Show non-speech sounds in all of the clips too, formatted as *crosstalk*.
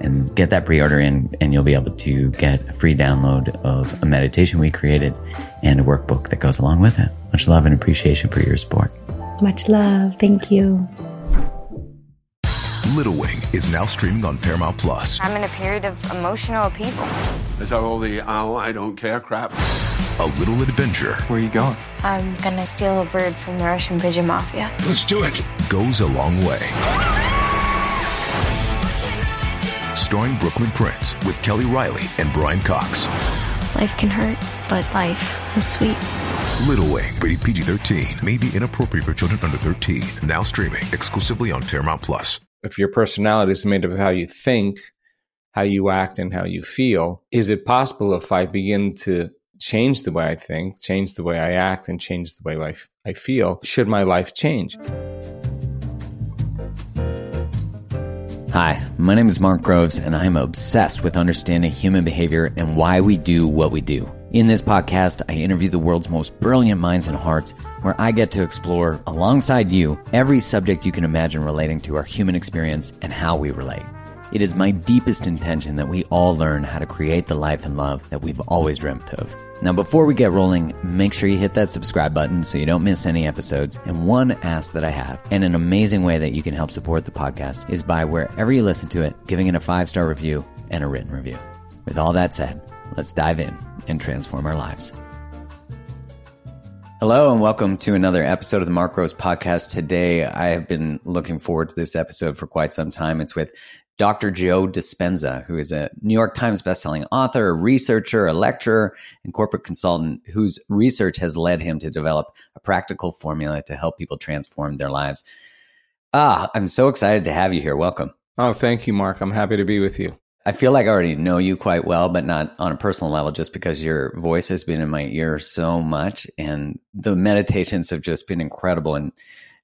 and get that pre-order in and you'll be able to get a free download of a meditation we created and a workbook that goes along with it. Much love and appreciation for your support. Much love. Thank you. Little Wing is now streaming on Paramount Plus. I'm in a period of emotional upheaval. Is that all the oh, I don't care crap? A little adventure. Where are you going? I'm gonna steal a bird from the Russian pigeon mafia. Let's do it. Goes a long way starring Brooklyn Prince with Kelly Reilly and Brian Cox. Life can hurt, but life is sweet. Little Wing, rated PG 13, may be inappropriate for children under 13. Now streaming exclusively on Paramount Plus. If your personality is made of how you think, how you act, and how you feel, is it possible if I begin to change the way I think, change the way I act, and change the way I, I feel, should my life change? Hi, my name is Mark Groves, and I'm obsessed with understanding human behavior and why we do what we do. In this podcast, I interview the world's most brilliant minds and hearts, where I get to explore, alongside you, every subject you can imagine relating to our human experience and how we relate. It is my deepest intention that we all learn how to create the life and love that we've always dreamt of. Now, before we get rolling, make sure you hit that subscribe button so you don't miss any episodes. And one ask that I have, and an amazing way that you can help support the podcast, is by wherever you listen to it, giving it a five star review and a written review. With all that said, let's dive in and transform our lives. Hello and welcome to another episode of the Mark Groves podcast. Today, I have been looking forward to this episode for quite some time. It's with Dr. Joe Dispenza, who is a New York Times bestselling author, a researcher, a lecturer, and corporate consultant whose research has led him to develop a practical formula to help people transform their lives. Ah, I'm so excited to have you here. Welcome. Oh, thank you, Mark. I'm happy to be with you. I feel like I already know you quite well, but not on a personal level, just because your voice has been in my ear so much and the meditations have just been incredible. And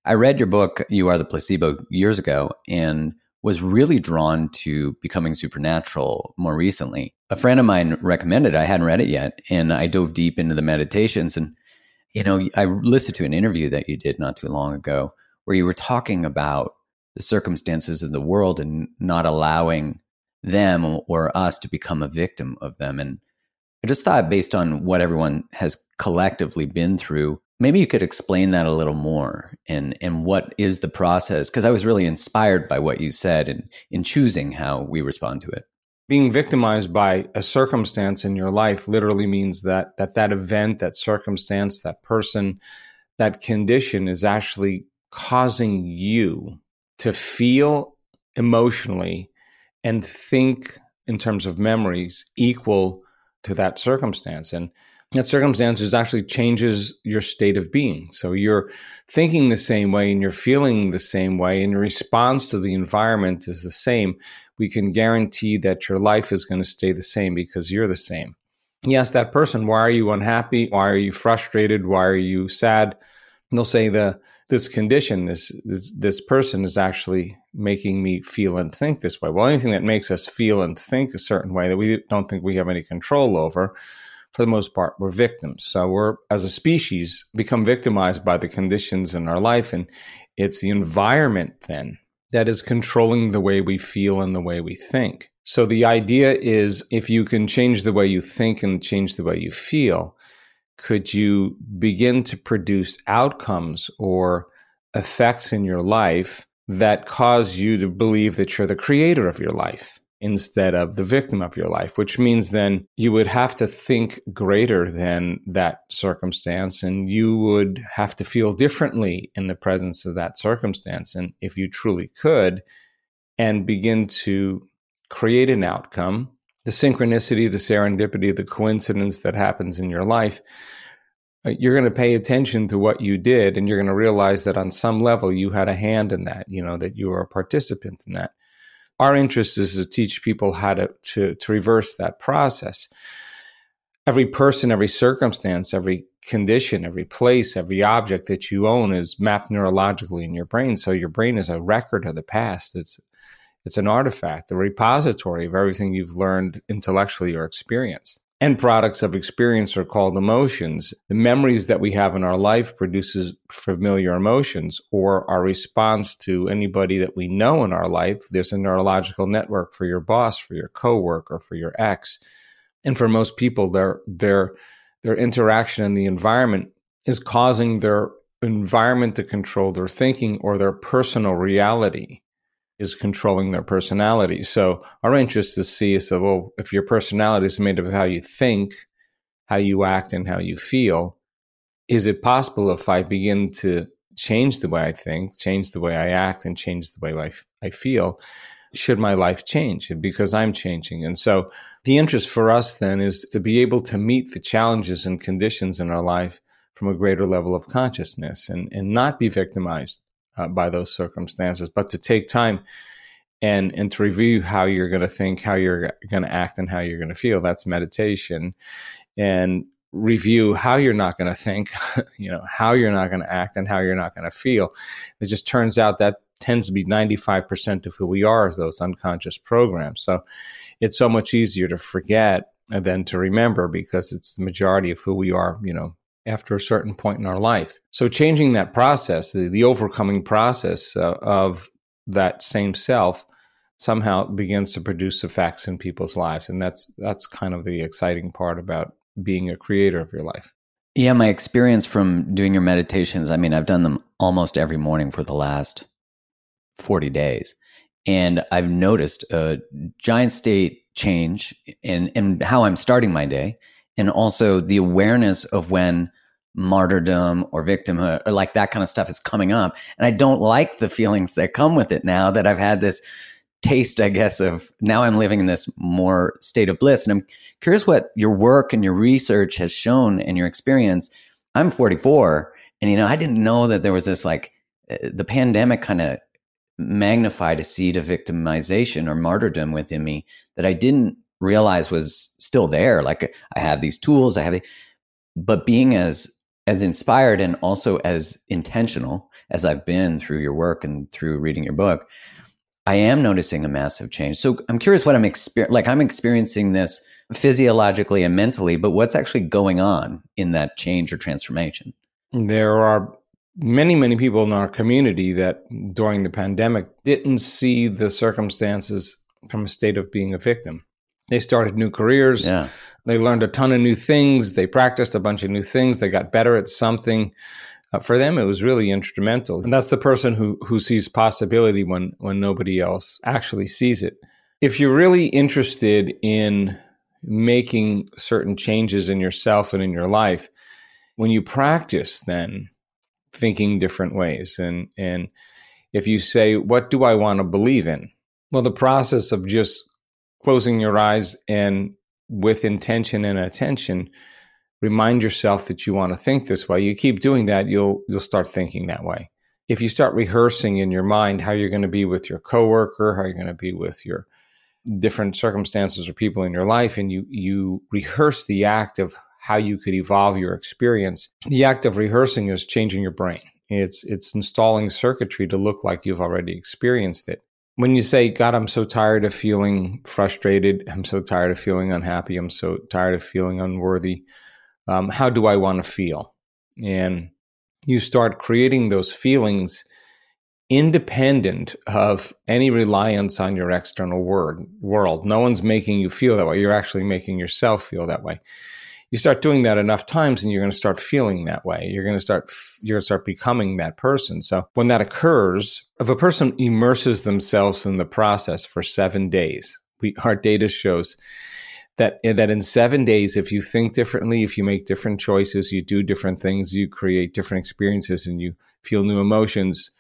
I read your book, You Are the Placebo, years ago, and was really drawn to becoming supernatural more recently. A friend of mine recommended, I hadn't read it yet, and I dove deep into the meditations. And, you know, I listened to an interview that you did not too long ago where you were talking about the circumstances of the world and not allowing them or us to become a victim of them. And I just thought, based on what everyone has collectively been through, Maybe you could explain that a little more and and what is the process? Because I was really inspired by what you said and in choosing how we respond to it. Being victimized by a circumstance in your life literally means that that that event, that circumstance, that person, that condition is actually causing you to feel emotionally and think in terms of memories equal to that circumstance. And that circumstances actually changes your state of being. So you're thinking the same way and you're feeling the same way, and your response to the environment is the same. We can guarantee that your life is going to stay the same because you're the same. Yes, that person, why are you unhappy? Why are you frustrated? Why are you sad? And they'll say the this condition, this, this this person is actually making me feel and think this way. Well, anything that makes us feel and think a certain way that we don't think we have any control over for the most part, we're victims. So we're, as a species, become victimized by the conditions in our life. And it's the environment then that is controlling the way we feel and the way we think. So the idea is if you can change the way you think and change the way you feel, could you begin to produce outcomes or effects in your life that cause you to believe that you're the creator of your life instead of the victim of your life, which means then you would have to think greater than that circumstance and you would have to feel differently in the presence of that circumstance. And if you truly could, and begin to create an outcome, the synchronicity, the serendipity, the coincidence that happens in your life, uh, you're going to pay attention to what you did and you're going to realize that on some level you had a hand in that, you know, that you were a participant in that. Our interest is to teach people how to, to, to reverse that process. Every person, every circumstance, every condition, every place, every object that you own is mapped neurologically in your brain. So your brain is a record of the past. It's it's an artifact, a repository of everything you've learned intellectually or experienced. End products of experience are called emotions. The memories that we have in our life produces familiar emotions or our response to anybody that we know in our life. There's a neurological network for your boss, for your coworker, for your ex. And for most people, their their their interaction in the environment is causing their environment to control their thinking or their personal reality is controlling their personality. So our interest is to see is that, well, if your personality is made up of how you think, how you act, and how you feel, is it possible if I begin to change the way I think, change the way I act, and change the way I, I feel, should my life change? Because I'm changing. And so the interest for us then is to be able to meet the challenges and conditions in our life from a greater level of consciousness and, and not be victimized uh, by those circumstances, but to take time and and to review how you're going to think, how you're going to act, and how you're going to feel. That's meditation, and review how you're not going to think, *laughs* you know, how you're not going to act, and how you're not going to feel. It just turns out that tends to be 95% of who we are is those unconscious programs. So it's so much easier to forget than to remember because it's the majority of who we are, you know, after a certain point in our life. So changing that process, the, the overcoming process uh, of that same self somehow begins to produce effects in people's lives and that's that's kind of the exciting part about being a creator of your life. Yeah, my experience from doing your meditations, I mean, I've done them almost every morning for the last 40 days. And I've noticed a giant state change in, in how I'm starting my day and also the awareness of when martyrdom or victimhood or like that kind of stuff is coming up. And I don't like the feelings that come with it now that I've had this taste, I guess, of now I'm living in this more state of bliss. And I'm curious what your work and your research has shown and your experience. I'm 44 and, you know, I didn't know that there was this like uh, the pandemic kind of magnified a seed of victimization or martyrdom within me that I didn't realize was still there. Like I have these tools, I have, the, but being as as inspired and also as intentional as I've been through your work and through reading your book, I am noticing a massive change. So I'm curious what I'm experiencing. Like I'm experiencing this physiologically and mentally, but what's actually going on in that change or transformation? There are many, many people in our community that during the pandemic didn't see the circumstances from a state of being a victim. They started new careers. Yeah. They learned a ton of new things. They practiced a bunch of new things. They got better at something. Uh, for them, it was really instrumental. And that's the person who, who sees possibility when, when nobody else actually sees it. If you're really interested in making certain changes in yourself and in your life, when you practice then thinking different ways and, and if you say, what do I want to believe in? Well, the process of just closing your eyes and with intention and attention remind yourself that you want to think this way. You keep doing that you'll you'll start thinking that way. If you start rehearsing in your mind how you're going to be with your coworker how you're going to be with your different circumstances or people in your life and you you rehearse the act of how you could evolve your experience the act of rehearsing is changing your brain. It's it's installing circuitry to look like you've already experienced it when you say, God, I'm so tired of feeling frustrated, I'm so tired of feeling unhappy, I'm so tired of feeling unworthy, um, how do I want to feel? And you start creating those feelings independent of any reliance on your external word, world. No one's making you feel that way. You're actually making yourself feel that way. You start doing that enough times and you're going to start feeling that way. You're going to start, you're going to start becoming that person. So when that occurs, if a person immerses themselves in the process for seven days, we, our data shows that, that in seven days, if you think differently, if you make different choices, you do different things, you create different experiences and you feel new emotions,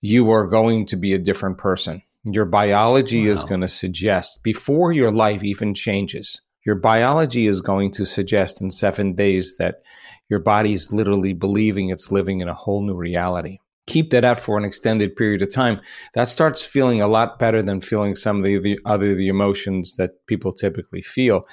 you are going to be a different person. Your biology wow. is going to suggest before your life even changes your biology is going to suggest in seven days that your body's literally believing it's living in a whole new reality. Keep that out for an extended period of time. That starts feeling a lot better than feeling some of the, the other the emotions that people typically feel,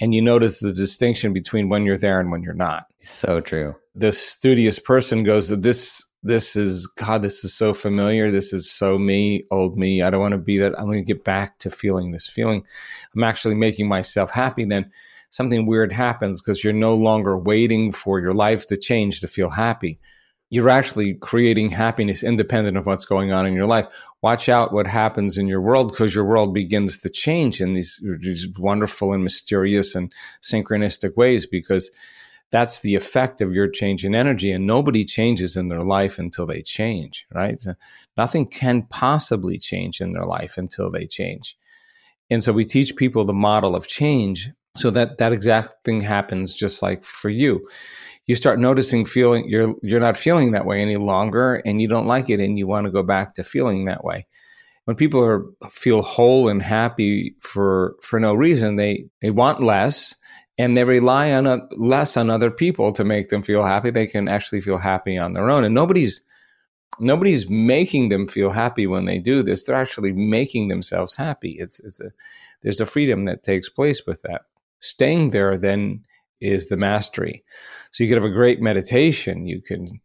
and you notice the distinction between when you're there and when you're not. So true. The studious person goes, that "This this is God, this is so familiar. This is so me, old me. I don't want to be that. I'm going to get back to feeling this feeling. I'm actually making myself happy. Then something weird happens because you're no longer waiting for your life to change to feel happy. You're actually creating happiness independent of what's going on in your life. Watch out what happens in your world because your world begins to change in these, these wonderful and mysterious and synchronistic ways because that's the effect of your change in energy. And nobody changes in their life until they change, right? So nothing can possibly change in their life until they change. And so we teach people the model of change so that that exact thing happens just like for you. You start noticing feeling you're you're not feeling that way any longer and you don't like it and you want to go back to feeling that way. When people are feel whole and happy for for no reason, they they want less and they rely on a, less on other people to make them feel happy. They can actually feel happy on their own, and nobody's nobody's making them feel happy when they do this. They're actually making themselves happy. It's it's a there's a freedom that takes place with that. Staying there then is the mastery. So you could have a great meditation. You can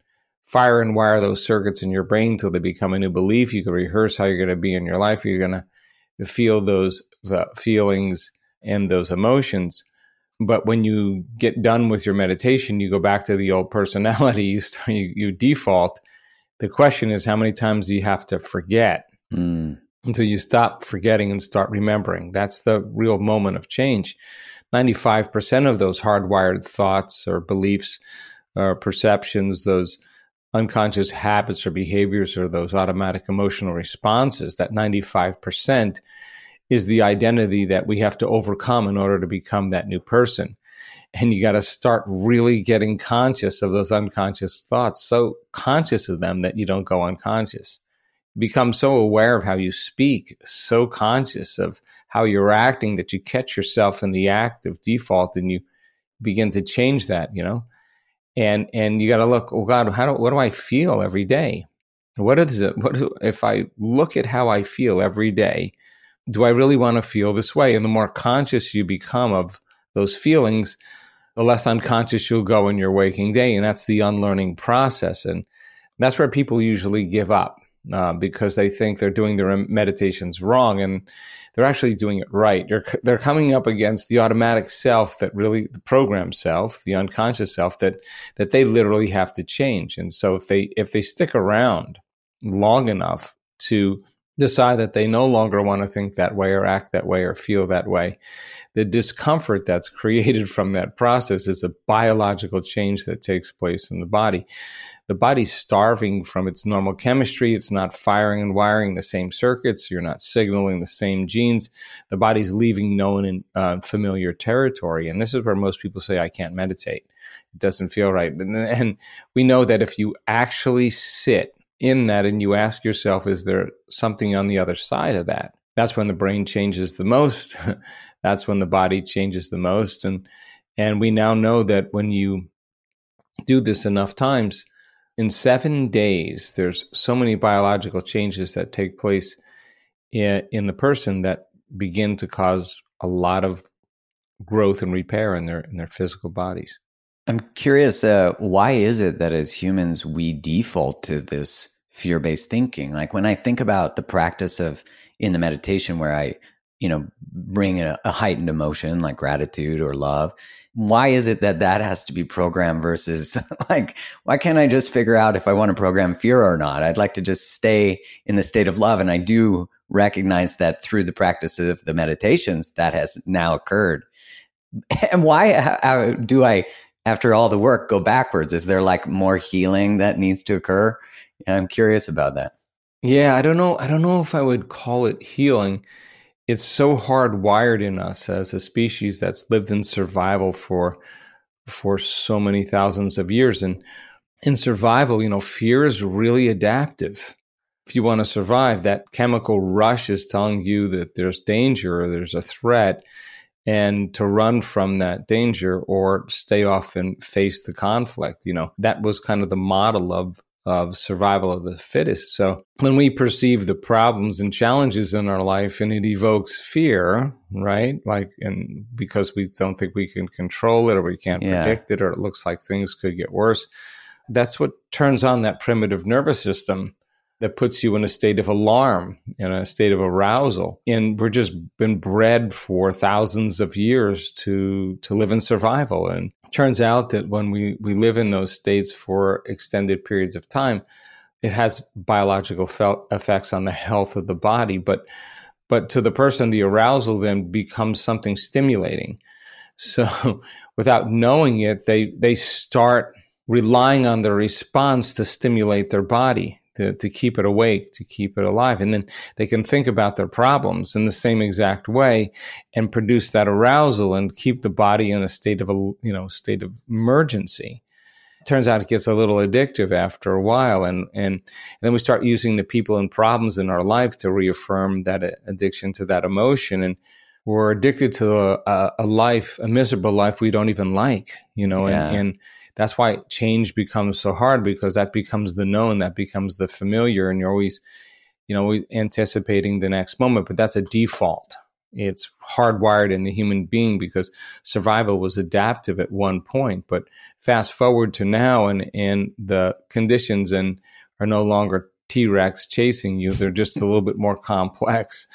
fire and wire those circuits in your brain until they become a new belief. You can rehearse how you're going to be in your life. You're going to feel those feelings and those emotions but when you get done with your meditation, you go back to the old personality. *laughs* You start, you, you default. The question is, how many times do you have to forget mm. until you stop forgetting and start remembering? That's the real moment of change. Ninety-five percent of those hardwired thoughts or beliefs or perceptions, those unconscious habits or behaviors or those automatic emotional responses, that ninety-five percent is the identity that we have to overcome in order to become that new person. And you got to start really getting conscious of those unconscious thoughts, so conscious of them that you don't go unconscious. Become so aware of how you speak, so conscious of how you're acting that you catch yourself in the act of default and you begin to change that, you know? And, and you got to look, oh God, how do, what do I feel every day? What is it? What do, if I look at how I feel every day? Do I really want to feel this way? And the more conscious you become of those feelings, the less unconscious you'll go in your waking day. And that's the unlearning process. And that's where people usually give up uh, because they think they're doing their meditations wrong and they're actually doing it right. They're, they're coming up against the automatic self that really, the program self, the unconscious self that, that they literally have to change. And so if they, if they stick around long enough to decide that they no longer want to think that way or act that way or feel that way. The discomfort that's created from that process is a biological change that takes place in the body. The body's starving from its normal chemistry. It's not firing and wiring the same circuits. You're not signaling the same genes. The body's leaving known and uh, familiar territory. And this is where most people say, I can't meditate. It doesn't feel right. And, and we know that if you actually sit in that and you ask yourself, is there something on the other side of that? That's when the brain changes the most. *laughs* That's when the body changes the most. And, and we now know that when you do this enough times, in seven days, there's so many biological changes that take place in, in the person that begin to cause a lot of growth and repair in their in their physical bodies. I'm curious, uh, why is it that as humans we default to this fear based thinking? Like when I think about the practice of in the meditation where I, you know, bring a, a heightened emotion like gratitude or love, why is it that that has to be programmed versus *laughs* like, why can't I just figure out if I want to program fear or not? I'd like to just stay in the state of love. And I do recognize that through the practice of the meditations that has now occurred *laughs* And why do I, after all the work, go backwards? Is there like more healing that needs to occur? I'm curious about that. Yeah, I don't know. I don't know if I would call it healing. It's so hardwired in us as a species that's lived in survival for for so many thousands of years. And in survival, you know, fear is really adaptive. If you want to survive, that chemical rush is telling you that there's danger or there's a threat and to run from that danger or stay off and face the conflict. You know, that was kind of the model of of survival of the fittest. So when we perceive the problems and challenges in our life and it evokes fear, right? Like, and because we don't think we can control it or we can't yeah. predict it or it looks like things could get worse, that's what turns on that primitive nervous system that puts you in a state of alarm, in a state of arousal. And we're just been bred for thousands of years to to live in survival. And turns out that when we, we live in those states for extended periods of time, it has biological effects on the health of the body. But but to the person, the arousal then becomes something stimulating. So *laughs* without knowing it, they they start relying on the response to stimulate their body to, to keep it awake, to keep it alive. And then they can think about their problems in the same exact way and produce that arousal and keep the body in a state of a, you know, state of emergency. turns out it gets a little addictive after a while. And, and, and then we start using the people and problems in our life to reaffirm that addiction to that emotion. And, we're addicted to a, a, life, a miserable life we don't even like, you know, yeah. and, and that's why change becomes so hard because that becomes the known, that becomes the familiar, and you're always, you know, anticipating the next moment. But that's a default. It's hardwired in the human being because survival was adaptive at one point. But fast forward to now, and and the conditions and are no longer T Rex chasing you. They're just a little bit more complex,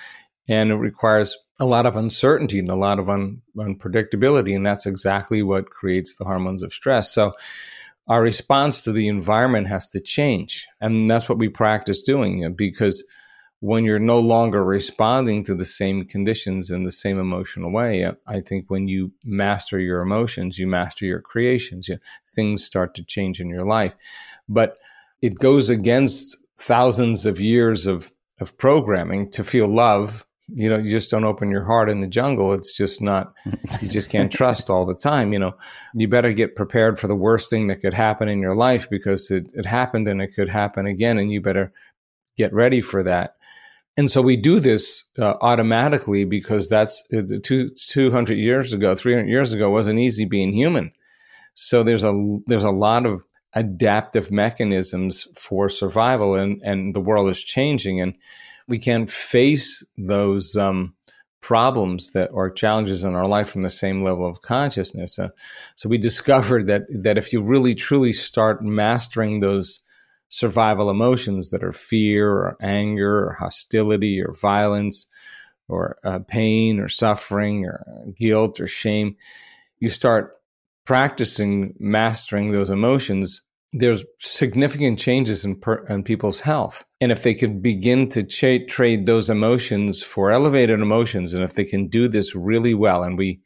and it requires a lot of uncertainty and a lot of un- unpredictability. And that's exactly what creates the hormones of stress. So our response to the environment has to change. And that's what we practice doing uh, because when you're no longer responding to the same conditions in the same emotional way, uh, I think when you master your emotions, you master your creations, you, things start to change in your life. But it goes against thousands of years of, of programming to feel love you know you just don't open your heart in the jungle. It's just not you just can't *laughs* trust all the time you know. You better get prepared for the worst thing that could happen in your life because it, it happened and it could happen again and you better get ready for that. And so we do this uh, automatically because that's uh, two, 200 years ago 300 years ago wasn't easy being human. So there's a there's a lot of adaptive mechanisms for survival and and the world is changing and we can't face those um, problems that or challenges in our life from the same level of consciousness. Uh, so we discovered that that if you really truly start mastering those survival emotions that are fear or anger or hostility or violence or uh, pain or suffering or guilt or shame, you start practicing mastering those emotions there's significant changes in, per, in people's health. And if they could begin to cha- trade those emotions for elevated emotions, and if they can do this really well, and we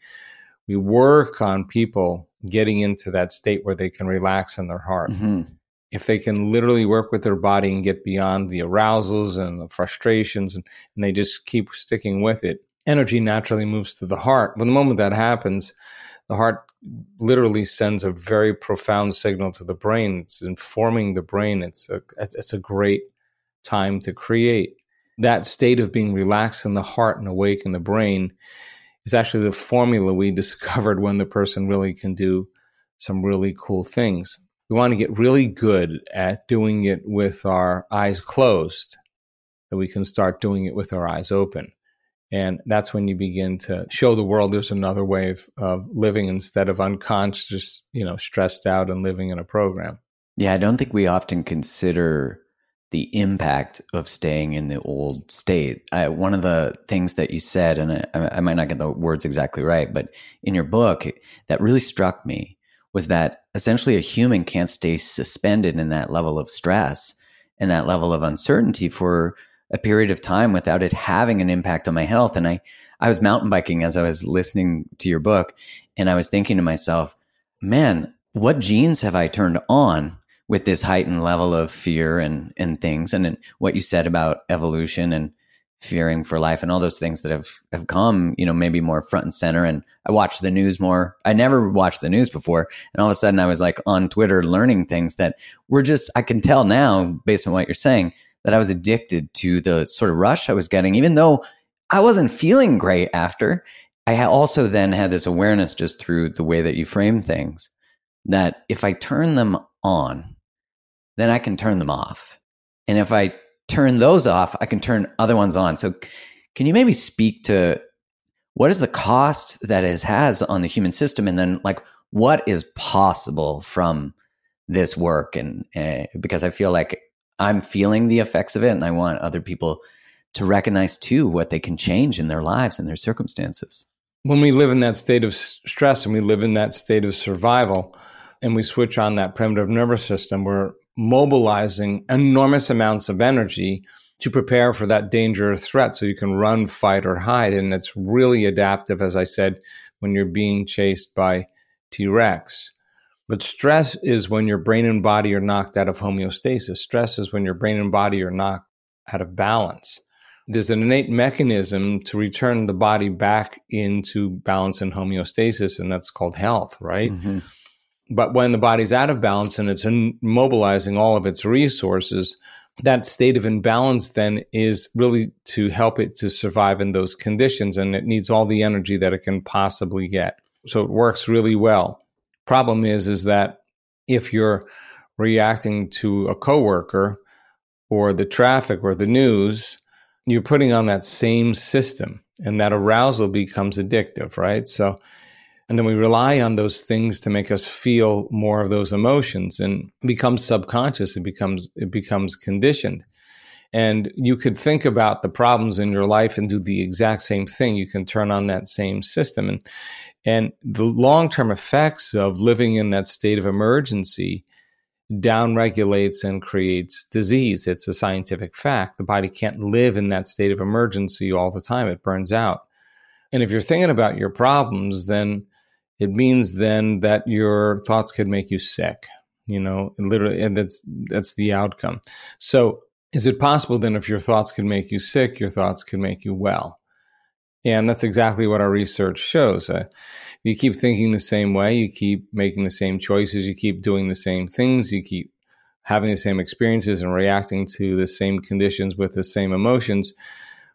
we work on people getting into that state where they can relax in their heart. Mm-hmm. If they can literally work with their body and get beyond the arousals and the frustrations, and, and they just keep sticking with it, energy naturally moves to the heart. When the moment that happens, the heart literally sends a very profound signal to the brain. It's informing the brain. It's a it's a great time to create that state of being relaxed in the heart and awake in the brain is actually the formula we *laughs* discovered when the person really can do some really cool things. We want to get really good at doing it with our eyes closed, that we can start doing it with our eyes open. And that's when you begin to show the world there's another way of, of living instead of unconscious, you know, stressed out and living in a program. Yeah, I don't think we often consider the impact of staying in the old state. I, one of the things that you said, and I, I might not get the words exactly right, but in your book, that really struck me was that essentially a human can't stay suspended in that level of stress and that level of uncertainty for a period of time without it having an impact on my health. And I, I was mountain biking as I was listening to your book, and I was thinking to myself, man, what genes have I turned on with this heightened level of fear and and things? And what you said about evolution and fearing for life and all those things that have have come, you know, maybe more front and center. And I watched the news more. I never watched the news before, and all of a sudden I was like on Twitter learning things that were just I can tell now based on what you're saying that I was addicted to the sort of rush I was getting, even though I wasn't feeling great after. I also then had this awareness just through the way that you frame things that if I turn them on, then I can turn them off. And if I turn those off, I can turn other ones on. So, can you maybe speak to what is the cost that it has on the human system? And then, like, what is possible from this work? And uh, because I feel like I'm feeling the effects of it, and I want other people to recognize too what they can change in their lives and their circumstances. When we live in that state of stress and we live in that state of survival, and we switch on that primitive nervous system, we're mobilizing enormous amounts of energy to prepare for that danger or threat so you can run, fight, or hide. And it's really adaptive, as I said, when you're being chased by T Rex. But stress is when your brain and body are knocked out of homeostasis. Stress is when your brain and body are knocked out of balance. There's an innate mechanism to return the body back into balance and homeostasis, and that's called health, right? Mm-hmm. But when the body's out of balance and it's mobilizing all of its resources, that state of imbalance then is really to help it to survive in those conditions. And it needs all the energy that it can possibly get. So it works really well. Problem is, is that if you're reacting to a coworker or the traffic or the news, you're putting on that same system and that arousal becomes addictive, right? So, and then we rely on those things to make us feel more of those emotions and becomes subconscious. It becomes, it becomes conditioned. And you could think about the problems in your life and do the exact same thing. You can turn on that same system. And, and the long term effects of living in that state of emergency downregulates and creates disease. It's a scientific fact. The body can't live in that state of emergency all the time, it burns out. And if you're thinking about your problems, then it means then that your thoughts could make you sick you know literally and that's that's the outcome so is it possible then if your thoughts can make you sick your thoughts can make you well and that's exactly what our research shows. Uh, you keep thinking the same way, you keep making the same choices, you keep doing the same things, you keep having the same experiences and reacting to the same conditions with the same emotions.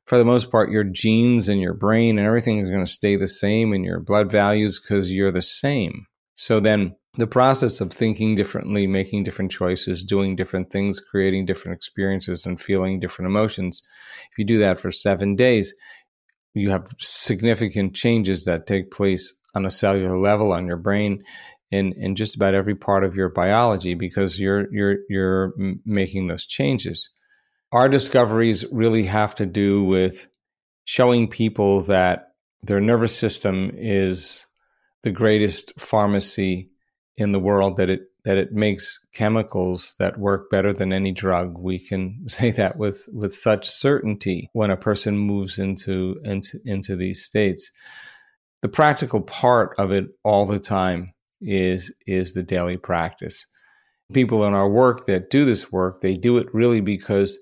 For the most part, your genes and your brain and everything is going to stay the same and your blood values because you're the same. So then the process of thinking differently, making different choices, doing different things, creating different experiences and feeling different emotions. If you do that for seven days, you have significant changes that take place on a cellular level on your brain in in just about every part of your biology because you're you're you're making those changes. Our discoveries really have to do with showing people that their nervous system is the greatest pharmacy in the world that it that it makes chemicals that work better than any drug. We can *laughs* say that with, with such certainty when a person moves into, into, into these states. The practical part of it all the time is, is the daily practice. People in our work that do this work, they do it really because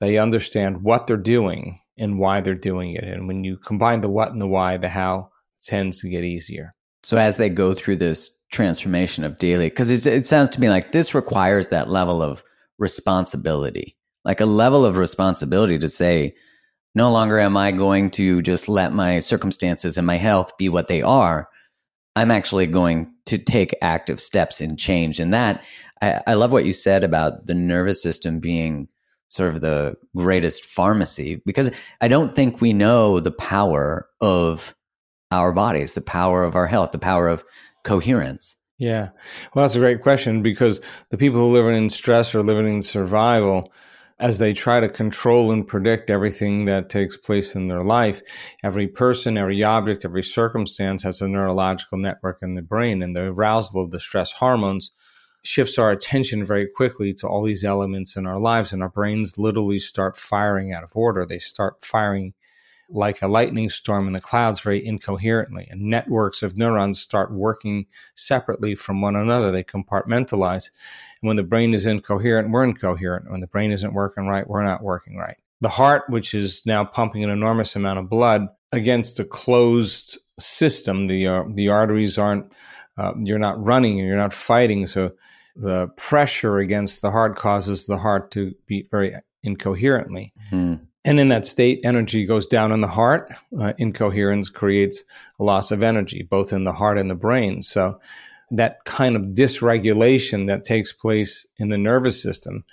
they understand what they're doing and why they're doing it. And when you combine the what and the why, the how tends to get easier. So as they go through this transformation of daily because it sounds to me like this requires that level of responsibility like a level of responsibility to say no longer am i going to just let my circumstances and my health be what they are. I'm actually going to take active steps in change. And that I, I love what you said about the nervous system being sort of the greatest pharmacy because i don't think we know the power of our bodies the power of our health the power of coherence? Yeah. Well, that's a great question because the people who live in stress or living in survival, as they try to control and predict everything that takes place in their life, every person, every object, every circumstance has a neurological network in the brain, and the arousal of the stress hormones shifts our attention very quickly to all these elements in our lives, and our brains literally start firing out of order. They start firing like a lightning storm in the clouds very incoherently, and networks of neurons start working separately from one another. They compartmentalize. And when the brain is incoherent, we're incoherent. When the brain isn't working right, we're not working right. The heart, which is now pumping an enormous amount of blood against a closed system, the uh, the arteries aren't. Uh, you're not running, you're not fighting, so the pressure against the heart causes the heart to beat very incoherently. Mm. And in that state, energy goes down in the heart. Uh, incoherence creates a loss of energy, both in the heart and the brain. So that kind of dysregulation that takes place in the nervous system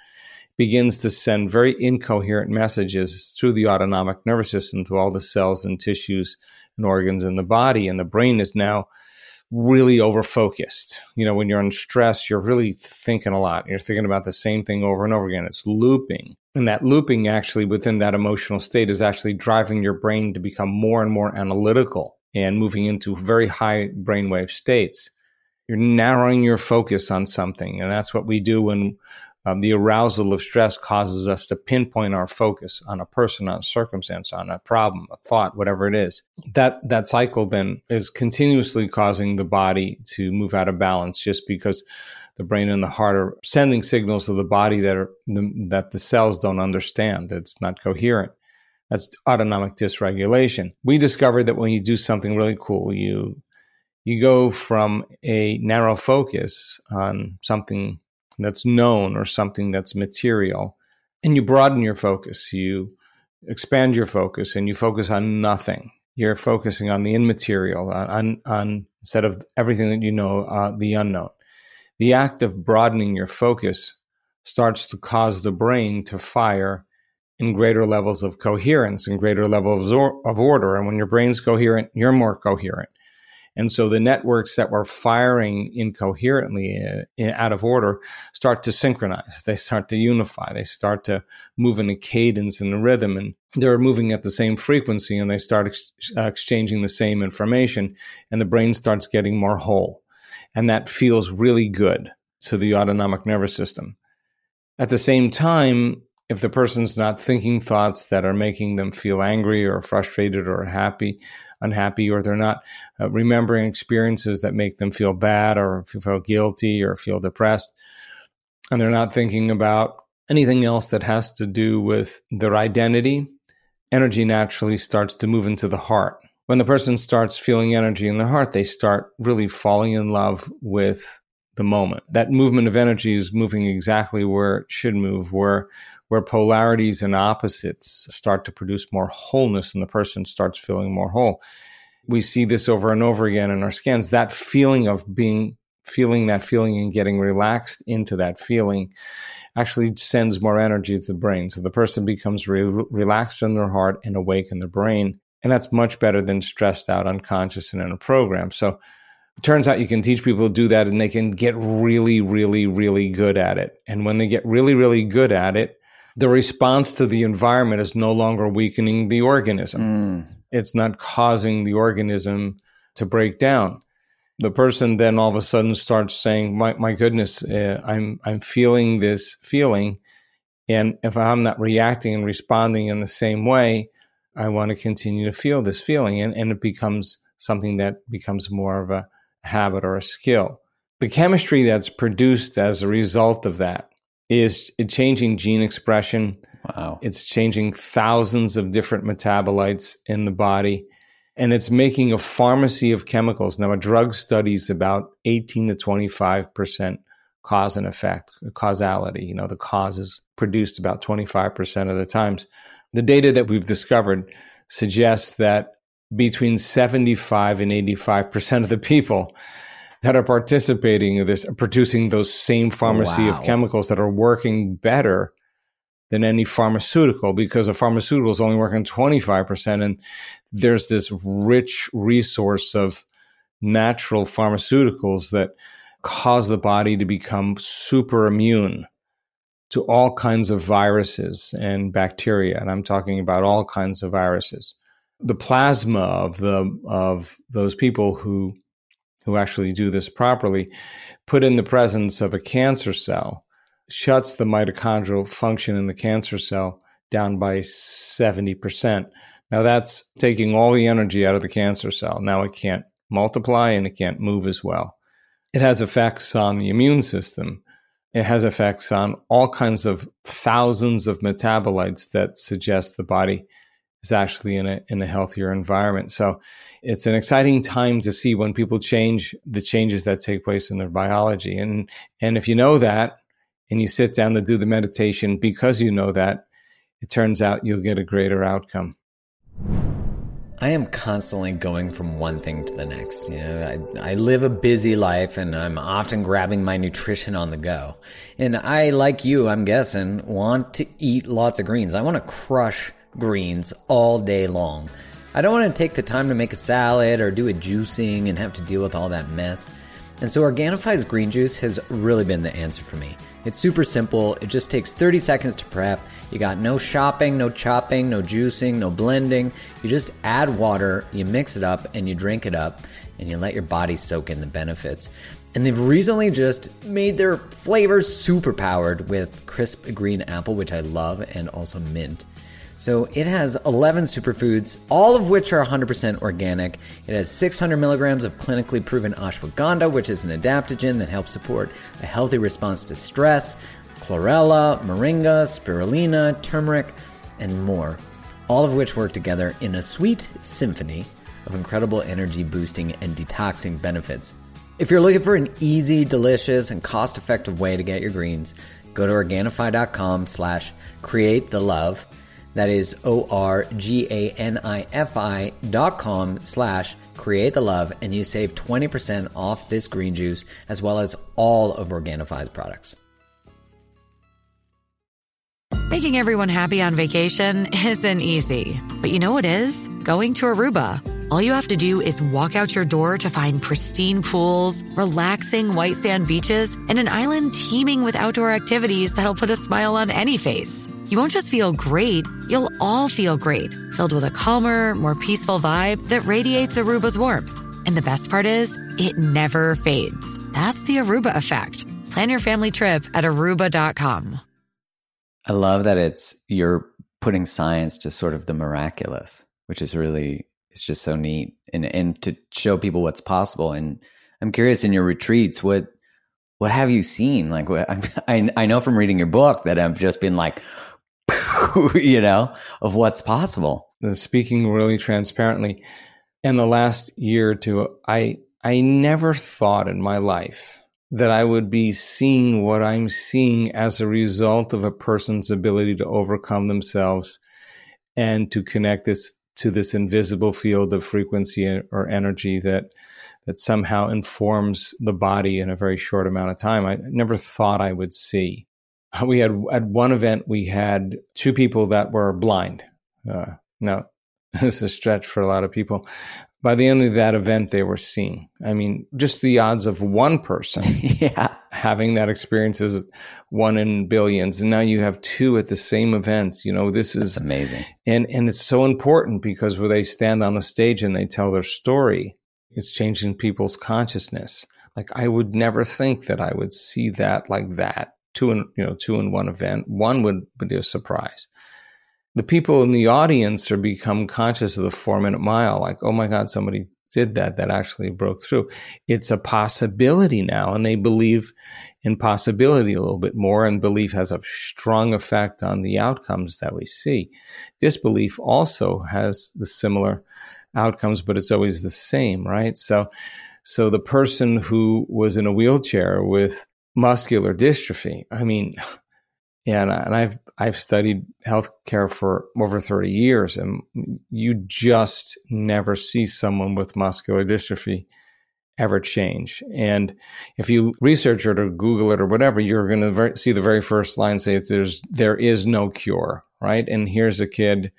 begins to send very incoherent messages through the autonomic nervous system to all the cells and tissues and organs in the body. And the brain is now really over focused. You know, when you're in stress, you're really thinking a lot. You're thinking about the same thing over and over again. It's looping. And that looping actually within that emotional state is actually driving your brain to become more and more analytical and moving into very high brainwave states. You're narrowing your focus on something. And that's what we do when um, the arousal of stress causes us to pinpoint our focus on a person, on a circumstance, on a problem, a thought, whatever it is. That that cycle then is continuously causing the body to move out of balance, just because the brain and the heart are sending signals to the body that are that the cells don't understand. It's not coherent. That's autonomic dysregulation. We discovered that when you do something really cool, you you go from a narrow focus on something that's known or something that's material. And you broaden your focus. You expand your focus and you focus on nothing. You're focusing on the immaterial, on, on instead of everything that you know, uh, the unknown. The act of broadening your focus starts to cause the brain to fire in greater levels of coherence and greater levels of order. And when your brain's coherent, you're more coherent. And so the networks that were firing incoherently uh, out of order start to synchronize. They start to unify. They start to move in a cadence and a rhythm and they're moving at the same frequency and they start ex- uh, exchanging the same information and the brain starts getting more whole. And that feels really good to the autonomic nervous system. At the same time, if the person's not thinking thoughts that are making them feel angry or frustrated or happy, unhappy or they're not uh, remembering experiences that make them feel bad or feel guilty or feel depressed. And they're not thinking about anything else that has to do with their identity. Energy naturally starts to move into the heart. When the person starts feeling energy in the heart, they start really falling in love with the moment. That movement of energy is moving exactly where it should move, where where polarities and opposites start to produce more wholeness and the person starts feeling more whole. We see this over and over again in our scans. That feeling of being feeling that feeling and getting relaxed into that feeling actually sends more energy to the brain. So the person becomes re- relaxed in their heart and awake in their brain. And that's much better than stressed out, unconscious, and in a program. So it turns out you can teach people to do that and they can get really, really, really good at it. And when they get really, really good at it, the response to the environment is no longer weakening the organism. Mm. It's not causing the organism to break down. The person then all of a sudden starts saying, "My, my goodness, uh, I'm I'm feeling this feeling, and if I'm not reacting and responding in the same way, I want to continue to feel this feeling." And, and it becomes something that becomes more of a habit or a skill. The chemistry that's produced as a result of that is changing gene expression. Wow. It's changing thousands of different metabolites in the body. And it's making a pharmacy of chemicals. Now, a drug studies about 18 to 25% cause and effect, causality. You know, the cause is produced about 25% of the times. The data that we've discovered suggests that between 75 and 85% of the people that are participating in this, producing those same pharmacy wow. of chemicals that are working better than any pharmaceutical because a pharmaceutical is only working 25%. And there's this rich resource of natural pharmaceuticals that cause the body to become super immune to all kinds of viruses and bacteria. And I'm talking about all kinds of viruses. The plasma of the, of those people who who actually do this properly, put in the presence of a cancer cell, shuts the mitochondrial function in the cancer cell down by 70%. Now that's taking all the energy out of the cancer cell. Now it can't multiply and it can't move as well. It has effects on the immune system. It has effects on all kinds of thousands of metabolites that suggest the body is actually in a in a healthier environment. So it's an exciting time to see when people change the changes that take place in their biology. And and if you know that and you sit down to do the meditation because you know that, it turns out you'll get a greater outcome. I am constantly going from one thing to the next. You know, I, I live a busy life and I'm often grabbing my nutrition on the go. And I, like you, I'm guessing, want to eat lots of greens. I want to crush greens all day long. I don't want to take the time to make a salad or do a juicing and have to deal with all that mess. And so Organifi's green juice has really been the answer for me. It's super simple. It just takes 30 seconds to prep. You got no shopping, no chopping, no juicing, no blending. You just add water, you mix it up, and you drink it up, and you let your body soak in the benefits. And they've recently just made their flavors super powered with crisp green apple, which I love, and also mint. So it has 11 superfoods, all of which are 100% organic. It has 600 milligrams of clinically proven ashwagandha, which is an adaptogen that helps support a healthy response to stress, chlorella, moringa, spirulina, turmeric, and more. All of which work together in a sweet symphony of incredible energy boosting and detoxing benefits. If you're looking for an easy, delicious, and cost-effective way to get your greens, go to Organifi.com slash create the love that is O-R-G-A-N-I-F-I dot com slash create the love and you save 20% off this green juice as well as all of Organifi's products. Making everyone happy on vacation isn't easy, but you know what is? Going to Aruba. All you have to do is walk out your door to find pristine pools, relaxing white sand beaches, and an island teeming with outdoor activities that'll put a smile on any face. You won't just feel great, you'll all feel great, filled with a calmer, more peaceful vibe that radiates Aruba's warmth. And the best part is, it never fades. That's the Aruba effect. Plan your family trip at aruba.com. I love that it's you're putting science to sort of the miraculous, which is really it's just so neat and and to show people what's possible. And I'm curious in your retreats, what what have you seen? Like, what, *laughs* I I know from reading your book that I've just been like, *laughs* you know, of what's possible. Speaking really transparently, in the last year or two, I I never thought in my life that I would be seeing what I'm seeing as a result of a person's ability to overcome themselves and to connect this to this invisible field of frequency or energy that that somehow informs the body in a very short amount of time. I never thought I would see. *laughs* We had at one event we had two people that were blind. Uh, now, *laughs* it's a stretch for a lot of people, by the end of that event, they were seeing. I mean, just the odds of one person *laughs* yeah. having that experience is one in billions. And now you have two at the same event. You know, this is That's amazing. And, and it's so important because when they stand on the stage and they tell their story, it's changing people's consciousness. Like I would never think that I would see that like that. Two in, you know, two in one event. One would be a surprise the people in the audience are become conscious of the four minute mile like oh my god somebody did that that actually broke through. It's a possibility now and they believe in possibility a little bit more and belief has a strong effect on the outcomes that we see. Disbelief also has the similar outcomes but it's always the same right? So so the person who was in a wheelchair with muscular dystrophy i mean and uh, and I've I've studied healthcare for over 30 years and you just never see someone with muscular dystrophy ever change. And if you research it or google it or whatever you're going to see the very first line say there's there is no cure right? And here's a kid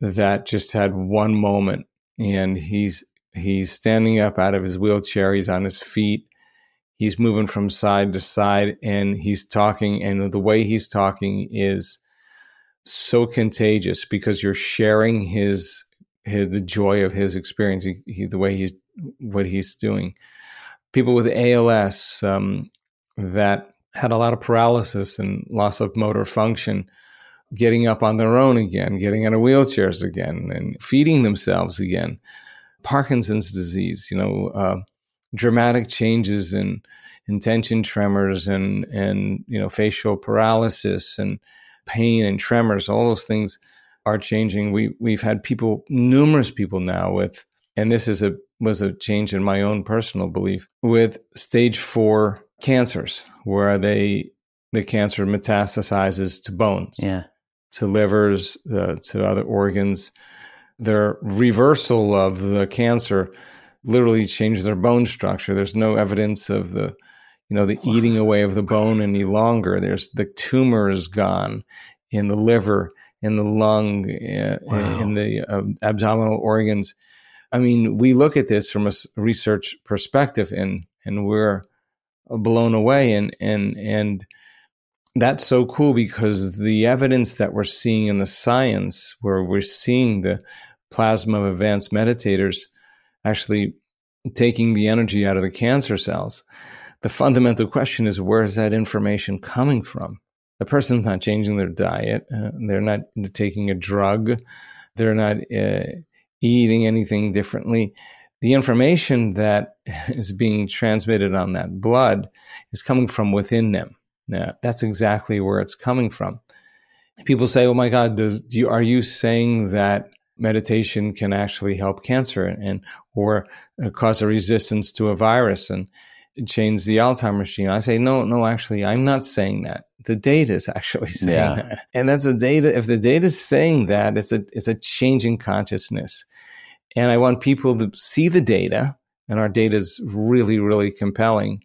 that just had one moment and he's he's standing up out of his wheelchair he's on his feet he's moving from side to side and he's talking and the way he's talking is so contagious because you're sharing his, his the joy of his experience he, he, the way he's what he's doing. People with ALS um, that had a lot of paralysis and loss of motor function, getting up on their own again, getting out of wheelchairs again, and feeding themselves again. Parkinson's disease, you know, uh, dramatic changes in intention tremors and and you know facial paralysis and pain and tremors. All those things are changing. We we've had people, numerous people now with, and this is a was a change in my own personal belief with stage four cancers, where they the cancer metastasizes to bones, Yeah. to livers, uh, to other organs. Their reversal of the cancer literally changes their bone structure. There's no evidence of the, you know, the eating away of the bone any longer. There's the tumor is gone in the liver, in the lung, uh, Wow. in the uh, abdominal organs. I mean, we look at this from a research perspective, and and we're blown away, and and and that's so cool because the evidence that we're seeing in the science, where we're seeing the plasma of advanced meditators actually taking the energy out of the cancer cells, the fundamental question is where is that information coming from? The person's not changing their diet, uh, they're not taking a drug, they're not uh, eating anything differently. The information that *laughs* is being transmitted on that blood is coming from within them. Now, that's exactly where it's coming from. People say, "Oh my God, does, do you, are you saying that meditation can actually help cancer and or uh, cause a resistance to a virus and change the Alzheimer's gene?" I say, "No, no, actually, I'm not saying that. The data is *laughs* actually saying Yeah. that, and that's a data. If the data is saying that, it's a it's a change in consciousness." And I want people to see the data, and our data is really, really compelling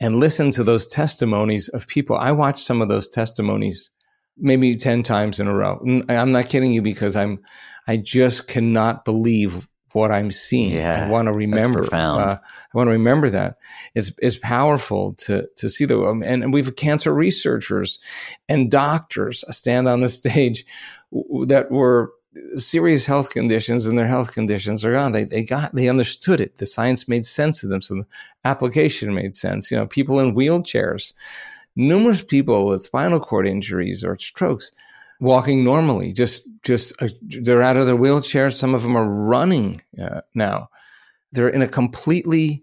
and listen to those testimonies of people. I watched some of those testimonies maybe 10 times in a row. I'm not kidding you because I'm, I just cannot believe what I'm seeing. Yeah, I want to remember, uh, I want to remember that it's, it's powerful to, to see the, um, and, and we've cancer researchers and doctors stand on the stage that were serious health conditions and their health conditions are gone. They, they got, they understood it. The science made sense to them. So the application made sense. You know, people in wheelchairs, numerous people with spinal cord injuries or strokes walking normally, just, just, uh, they're out of their wheelchairs. Some of them are running uh, now. They're in a completely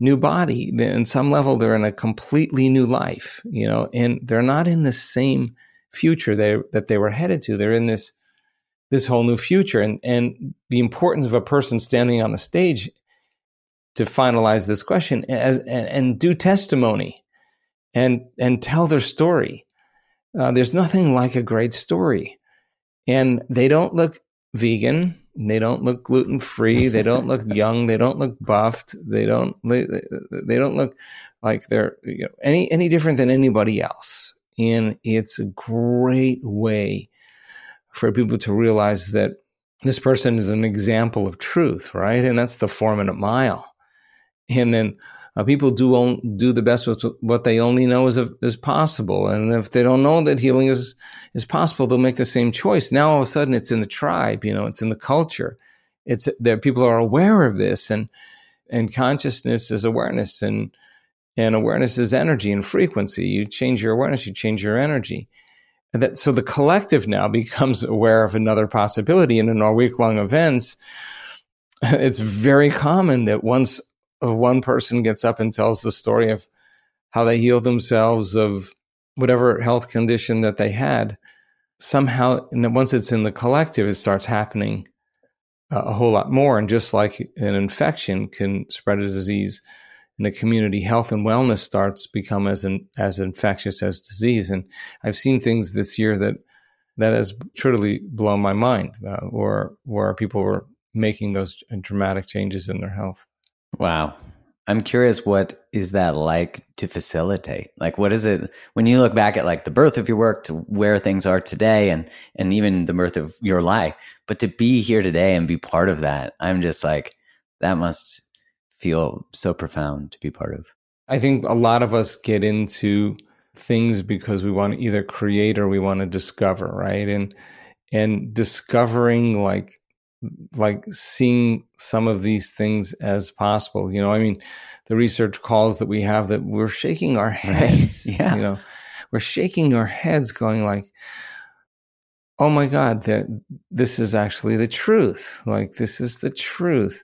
new body. In some level, they're in a completely new life, you know, and they're not in the same future they, that they were headed to. They're in this, this whole new future and and the importance of a person standing on the stage to finalize this question as and, and do testimony and and tell their story uh, there's nothing like a great story. And they don't look vegan. They don't look gluten free *laughs* they don't look young. They don't look buffed. They don't they, they don't look like they're you know, any any different than anybody else. And it's a great way for people to realize that this person is an example of truth, right? And that's the four minute mile. And then uh, people do on, do the best with what they only know is is possible. And if they don't know that healing is is possible, they'll make the same choice. Now all of a sudden, it's in the tribe. You know, it's in the culture. It's that people are aware of this, and and consciousness is awareness, and and awareness is energy and frequency. You change your awareness, you change your energy. And that so the collective now *laughs* becomes aware of another possibility. And in our week long events, *laughs* it's very common that once uh, one person gets up and tells the story of how they healed themselves of whatever health condition that they had, somehow, and then once it's in the collective, it starts happening uh, a whole lot more. And just like an infection can spread a disease in the community, health and wellness starts become as in, as infectious as disease. And I've seen things this year that that has truly blown my mind, uh, where where people were making those dramatic changes in their health. Wow. I'm curious what is that like to facilitate? Like what is it when you look back at like the birth of your work to where things are today and and even the birth of your life, but to be here today and be part of that, I'm just like that must feel so profound to be part of. I think a lot of us get into things because we want to either create or we want to discover, right? And and discovering like like seeing some of these things as possible. You know, I mean, the research calls that we have that we're shaking our *laughs* heads. Right. Yeah. You know, we're shaking our heads, going like, "Oh my God, that this is actually the truth. Like this is the truth."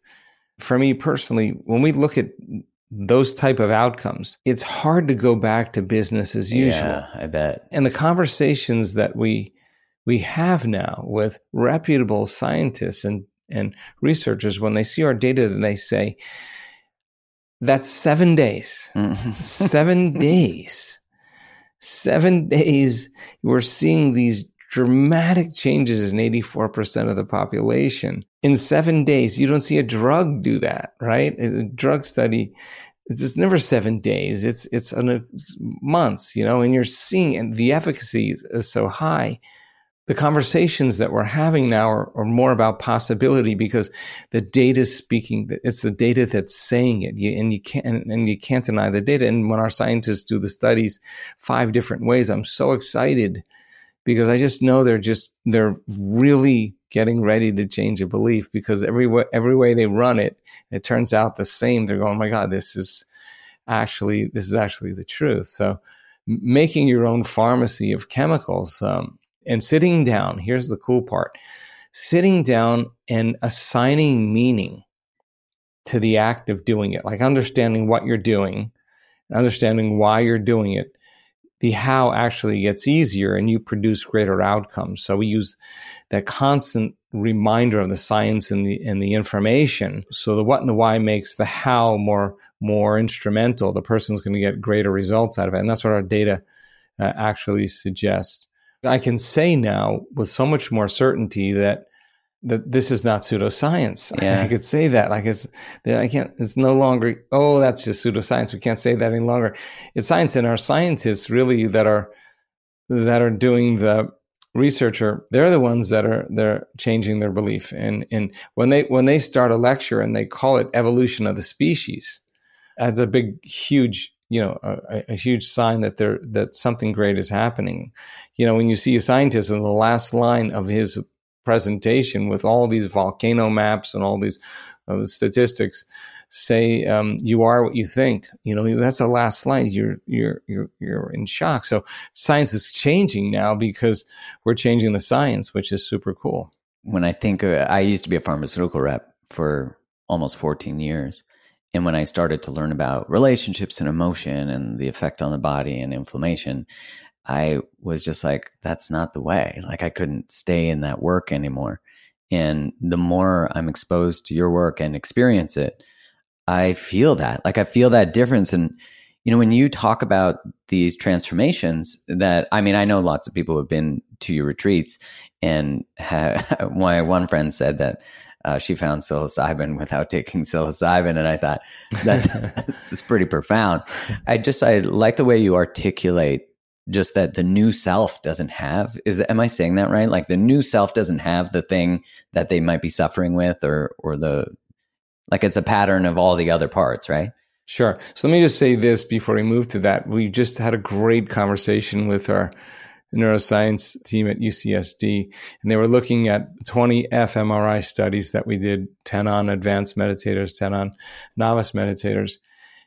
For me personally, when we look at those type of outcomes, it's hard to go back to business as usual. Yeah, I bet. And the conversations that we we have now with reputable scientists and, and researchers, when they see our data, they say, that's seven days. Mm-hmm. *laughs* seven days. Seven days. We're seeing these dramatic changes in 84% of the population. In seven days, you don't see a drug do that, right? A drug study, it's never seven days. It's, it's on months, you know, and you're seeing, and the efficacy is so high the conversations that we're having now are, are, more about possibility because the data is speaking. It's the data that's saying it, you, and you can't and you can't deny the data. And when our scientists do the studies five different ways, I'm so excited because I just know they're just they're really getting ready to change a belief because every way, every way they run it, it turns out the same. They're going, oh my God, this is actually this is actually the truth. So making your own pharmacy of chemicals. Um, and sitting down, here's the cool part sitting down and assigning meaning to the act of doing it, like understanding what you're doing, understanding why you're doing it. The how actually gets easier and you produce greater outcomes. So we use that constant reminder of the science and the and the information. So the what and the why makes the how more more instrumental. The person's going to get greater results out of it, and that's what our data uh, actually suggests. I can say now with so much more certainty that that this is not pseudoscience. Yeah. I could say that. Like it's, I can't, it's no longer, oh, that's just pseudoscience. We can't say that any longer. It's science. And our scientists really that are, that are doing the researcher. they're the ones that are, they're changing their belief. And, and when they, when they start a lecture and they call it evolution of the species, that's a big, huge you know a, a, huge sign that there that something great is happening. You know when you see a scientist in the last line of his presentation with all these volcano maps and all these uh, statistics say um, you are what you think you know that's the last line you're you're you're you're in shock. So science is changing now because we're changing the science which is super cool. When i think uh, i used to be a pharmaceutical rep for almost 14 years and when I started to learn about relationships and emotion and the effect on the body and inflammation, I was just like, that's not the way. Like I couldn't stay in that work anymore. And the more I'm exposed to your work and experience it, I feel that. Like I feel that difference. And, you know, when you talk about these transformations that, I mean, I know lots of people have been to your retreats and *laughs* my one friend said that uh, she found psilocybin without taking psilocybin, and I thought *laughs* that's that's pretty profound. I just I like the way you articulate just that the new self doesn't have is am I saying that right? Like the new self doesn't have the thing that they might be suffering with, or or the like it's a pattern of all the other parts, right? Sure. So let me just say this before we move to that. We just had a great conversation with our neuroscience team at UCSD, and they were looking at 20 fMRI studies that we did 10 on advanced meditators, 10 on novice meditators.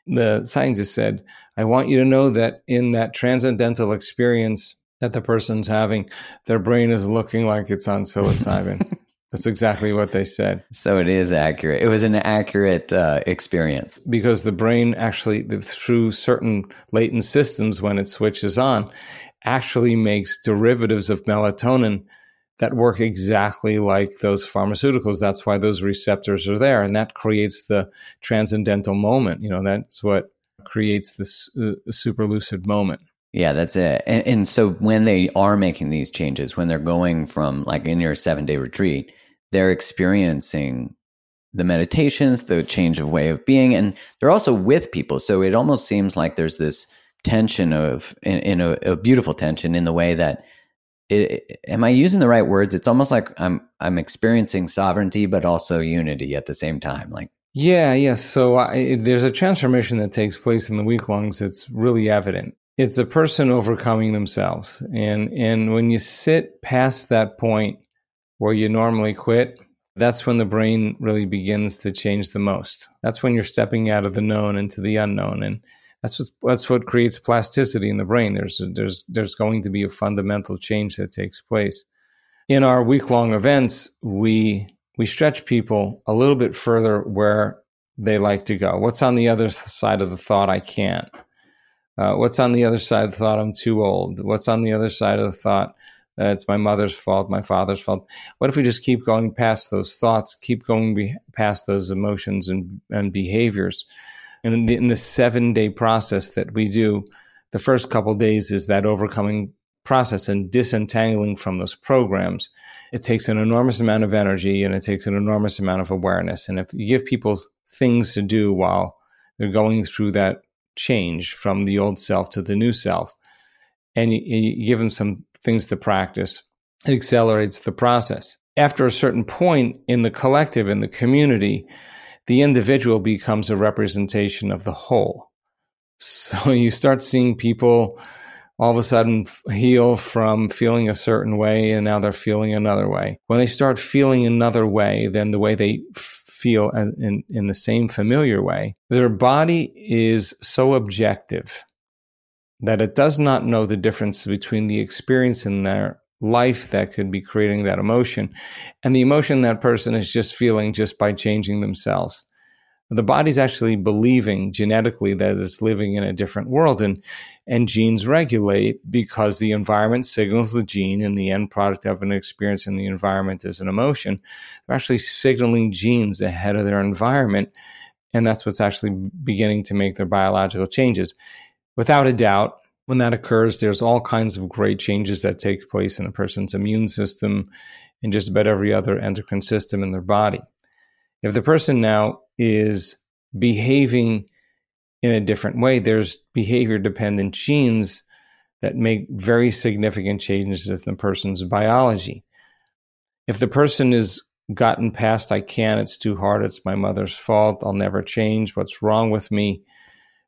The scientist said, I want you to know that in that transcendental experience that the person's having, their brain is looking like it's on psilocybin. *laughs* That's exactly what they said. So it is accurate. It was an accurate uh, experience because the brain actually, through certain latent systems, when it switches on, actually makes derivatives of melatonin that work exactly like those pharmaceuticals. That's why those receptors are there. And that creates the transcendental moment. You know, that's what creates this uh, super lucid moment. Yeah, that's it. And, and so when they are making these changes, when they're going from like in your seven day retreat, they're experiencing the meditations, the change of way of being, and they're also with people. So it almost seems like there's this tension of in, in a, a, beautiful tension in the way that it, am I using the right words? It's almost like I'm I'm experiencing sovereignty, but also unity at the same time. Like yeah, yes. Yeah. So I, there's a transformation that takes place in the weak lungs that's really evident. It's a person overcoming themselves, and and when you sit past that point where you normally quit, that's when the brain really begins to change the most. That's when you're stepping out of the known into the unknown. And that's what, that's what creates plasticity in the brain. There's, there's, there's going to be a fundamental change that takes place. In our week long events, we, we stretch people a little bit further where they like to go. What's on the other side of the thought I can't? Uh, what's on the other side of the thought I'm too old? What's on the other side of the thought uh, it's my mother's fault, my father's fault? What if we just keep going past those thoughts, keep going be- past those emotions and, and behaviors? And in the, in the seven day process that we do, the first couple days is that overcoming process and disentangling from those programs. It takes an enormous amount of energy and it takes an enormous amount of awareness. And if you give people things to do while they're going through that change from the old self to the new self. And you, you give them some things to practice. It accelerates the process. After a certain point in the collective, in the community, the individual becomes a representation of the whole. So *laughs* you start seeing people all of a sudden heal from feeling a certain way and now they're feeling another way. When they start feeling another way than the way they feel in, in the same familiar way. Their body is so objective that it does not know the difference between the experience in their life that could be creating that emotion. And the emotion that person is just feeling just by changing themselves. The body's actually believing genetically that it's living in a different world and and genes regulate because the environment signals the gene and the end product of an experience in the environment is an emotion. They're actually signaling genes ahead of their environment and that's what's actually beginning to make their biological changes. Without a doubt when that occurs there's all kinds of great changes that take place in a person's immune system and just about every other endocrine system in their body if the person now is behaving in a different way, there's behavior dependent genes that make very significant changes in the person's biology. If the person is gotten past, I can't, it's too hard, it's my mother's fault, I'll never change, what's wrong with me?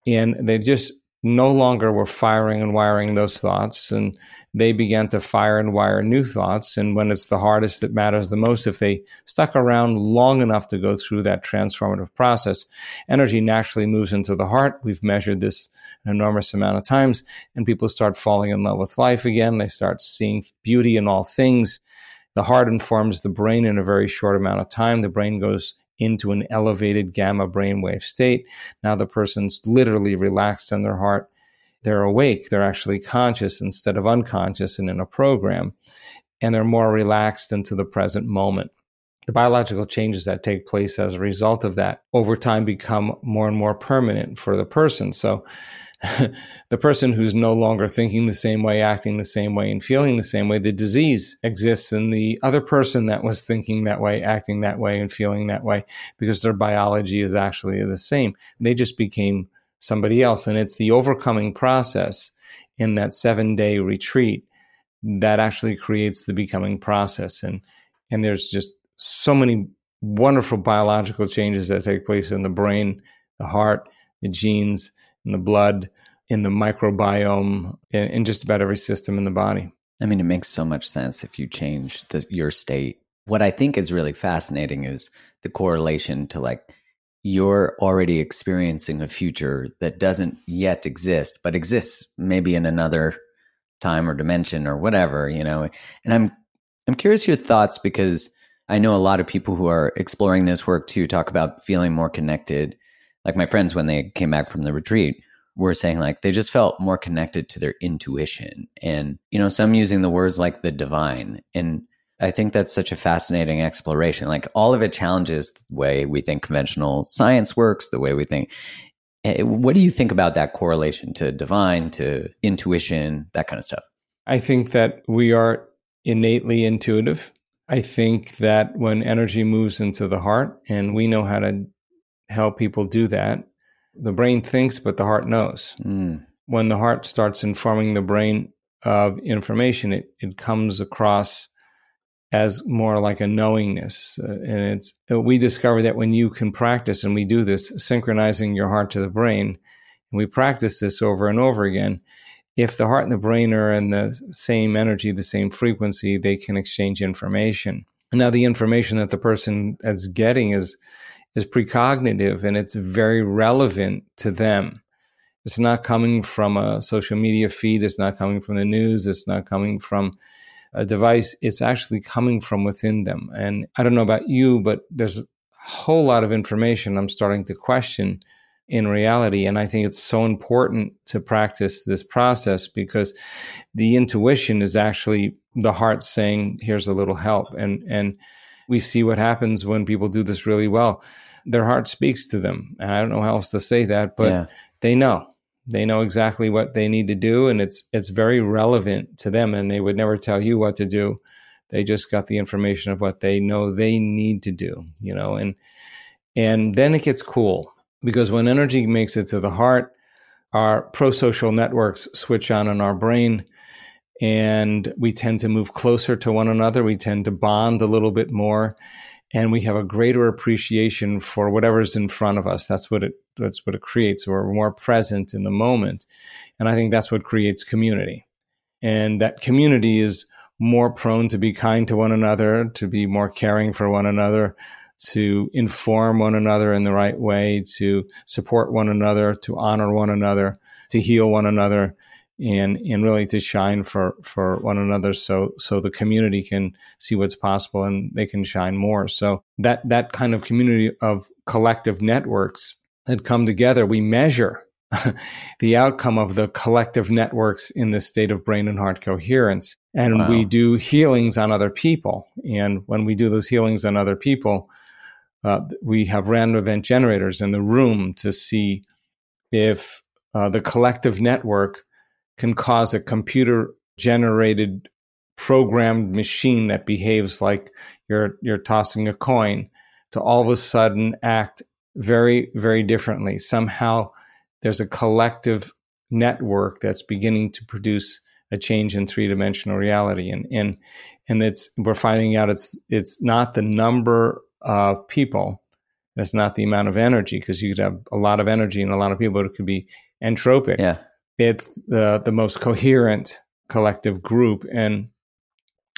And they just no longer were firing and wiring those thoughts and they began to fire and wire new thoughts. And when it's the hardest that matters the most if they stuck around long enough to go through that transformative process energy naturally moves into the heart. We've measured this an enormous amount of times and people start falling in love with life again. They start seeing beauty in all things. The heart informs the brain in a very short amount of time. The brain goes into an elevated gamma brainwave state. Now the person's literally relaxed in their heart. They're awake. They're actually conscious instead of unconscious and in a program. And they're more relaxed into the present moment. The biological changes that take place as a result of that over time become more and more permanent for the person. So *laughs* the person who's no longer thinking the same way, acting the same way, and feeling the same way, the disease exists in the other person that was thinking that way, acting that way, and feeling that way because their biology is actually the same. They just became somebody else. And it's the overcoming process in that seven day retreat that actually creates the becoming process. And, and there's just so many wonderful biological changes that take place in the brain, the heart, the genes, in the blood, in the microbiome, in, in just about every system in the body. I mean, it makes so much sense if you change the, your state. What I think is really fascinating is the correlation to like you're already experiencing a future that doesn't yet exist, but exists maybe in another time or dimension or whatever, you know. And I'm I'm curious your thoughts because I know a lot of people who are exploring this work too talk about feeling more connected like my friends when they came back from the retreat were saying like they just felt more connected to their intuition and you know some using the words like the divine. And i think that's such a fascinating exploration. Like all of it challenges the way we think conventional science works the way we think. Eh, what do you think about that correlation to divine to intuition that kind of stuff? I think that we are innately intuitive. I think that when energy moves into the heart and we know how to help people do that. The brain thinks, but the heart knows. Mm. When the heart starts informing the brain of information, it, it comes across as more like a knowingness. Uh, and it's, uh, we discover that when you can practice, and we do this, synchronizing your heart to the brain, and we practice this over and over again, if the heart and the brain are in the same energy, the same frequency, they can exchange information. now the information that the person is getting is is precognitive and it's very relevant to them. It's not coming from a social media feed. It's not coming from the news. It's not coming from a device. It's actually coming from within them. And I don't know about you, but there's a whole lot of information I'm starting to question in reality. And I think it's so important to practice this process because the intuition is actually the heart saying, here's a little help. And, and we see what happens when people do this really well. Their heart speaks to them. And I don't know how else to say that, but yeah. they know. They know exactly what they need to do, and it's it's very relevant to them. And they would never tell you what to do. They just got the information of what they know they need to do, you know, and and then it gets cool because when energy makes it to the heart, our pro-social networks switch on in our brain and we tend to move closer to one another. We tend to bond a little bit more and we have a greater appreciation for whatever's in front of us. That's what it that's what it creates. We're more present in the moment. And I think that's what creates community. And that community is more prone to be kind to one another, to be more caring for one another, to inform one another in the right way, to support one another, to honor one another, to heal one another, and and really to shine for for one another so so the community can see what's possible and they can shine more. So that that kind of community of collective networks that come together, we measure *laughs* the outcome of the collective networks in the state of brain and heart coherence. And wow. we do healings on other people. And when we do those healings on other people, uh, we have random event generators in the room to see if uh, the collective network can cause a computer generated programmed machine that behaves like you're you're tossing a coin to all of a sudden act very very differently somehow there's a collective network that's beginning to produce a change in three-dimensional reality and and and it's we're finding out it's it's not the number of people. It's not the amount of energy because you could have a lot of energy and a lot of people. But it could be entropic. Yeah. It's the the most coherent collective group, and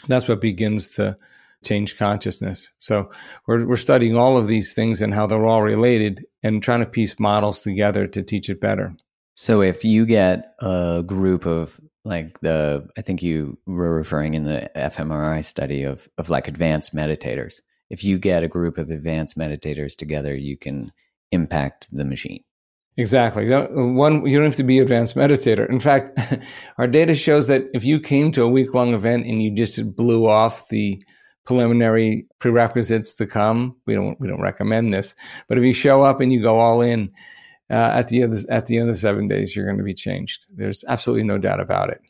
that's what begins to change consciousness. So we're we're studying all of these things and how they're all related, and trying to piece models together to teach it better. So if you get a group of like the, I think you were referring in the fMRI study of of like advanced meditators if you get a group of advanced meditators together, you can impact the machine. Exactly. One, you don't have to be advanced meditator. In fact, *laughs* our data shows that if you came to a week long event and you just blew off the preliminary prerequisites to come, we don't we don't recommend this. But if you show up and you go all in uh, at the end at the end of seven days, you're going to be changed. There's absolutely no doubt about it.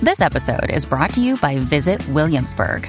This episode is brought to you by Visit Williamsburg.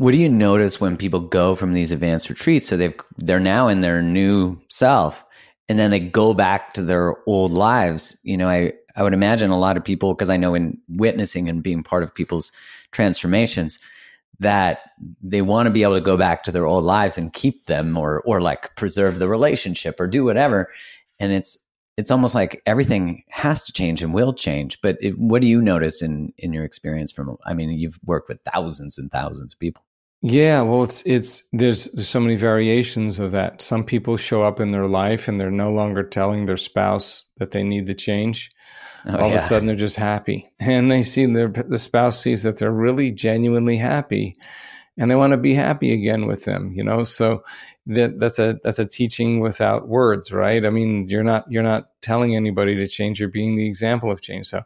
What do you notice when people go from these advanced retreats? So they've they're now in their new self, and then they go back to their old lives. You know, I I would imagine a lot of people because I know in witnessing and being part of people's transformations that they want to be able to go back to their old lives and keep them or or like preserve the relationship or do whatever and it's it's almost like everything has to change and will change but it, what do you notice in in your experience from i mean you've worked with thousands and thousands of people yeah, well, it's it's there's there's so many variations of that. Some people show up in their life and they're no longer telling their spouse that they need the change. Oh, All yeah. of a sudden, they're just happy, *laughs* and they see their the spouse sees that they're really genuinely happy, and they want to be happy again with them, you know? So that that's a that's a teaching without words, right? I mean, you're not you're not telling anybody to change, you're being the example of change. So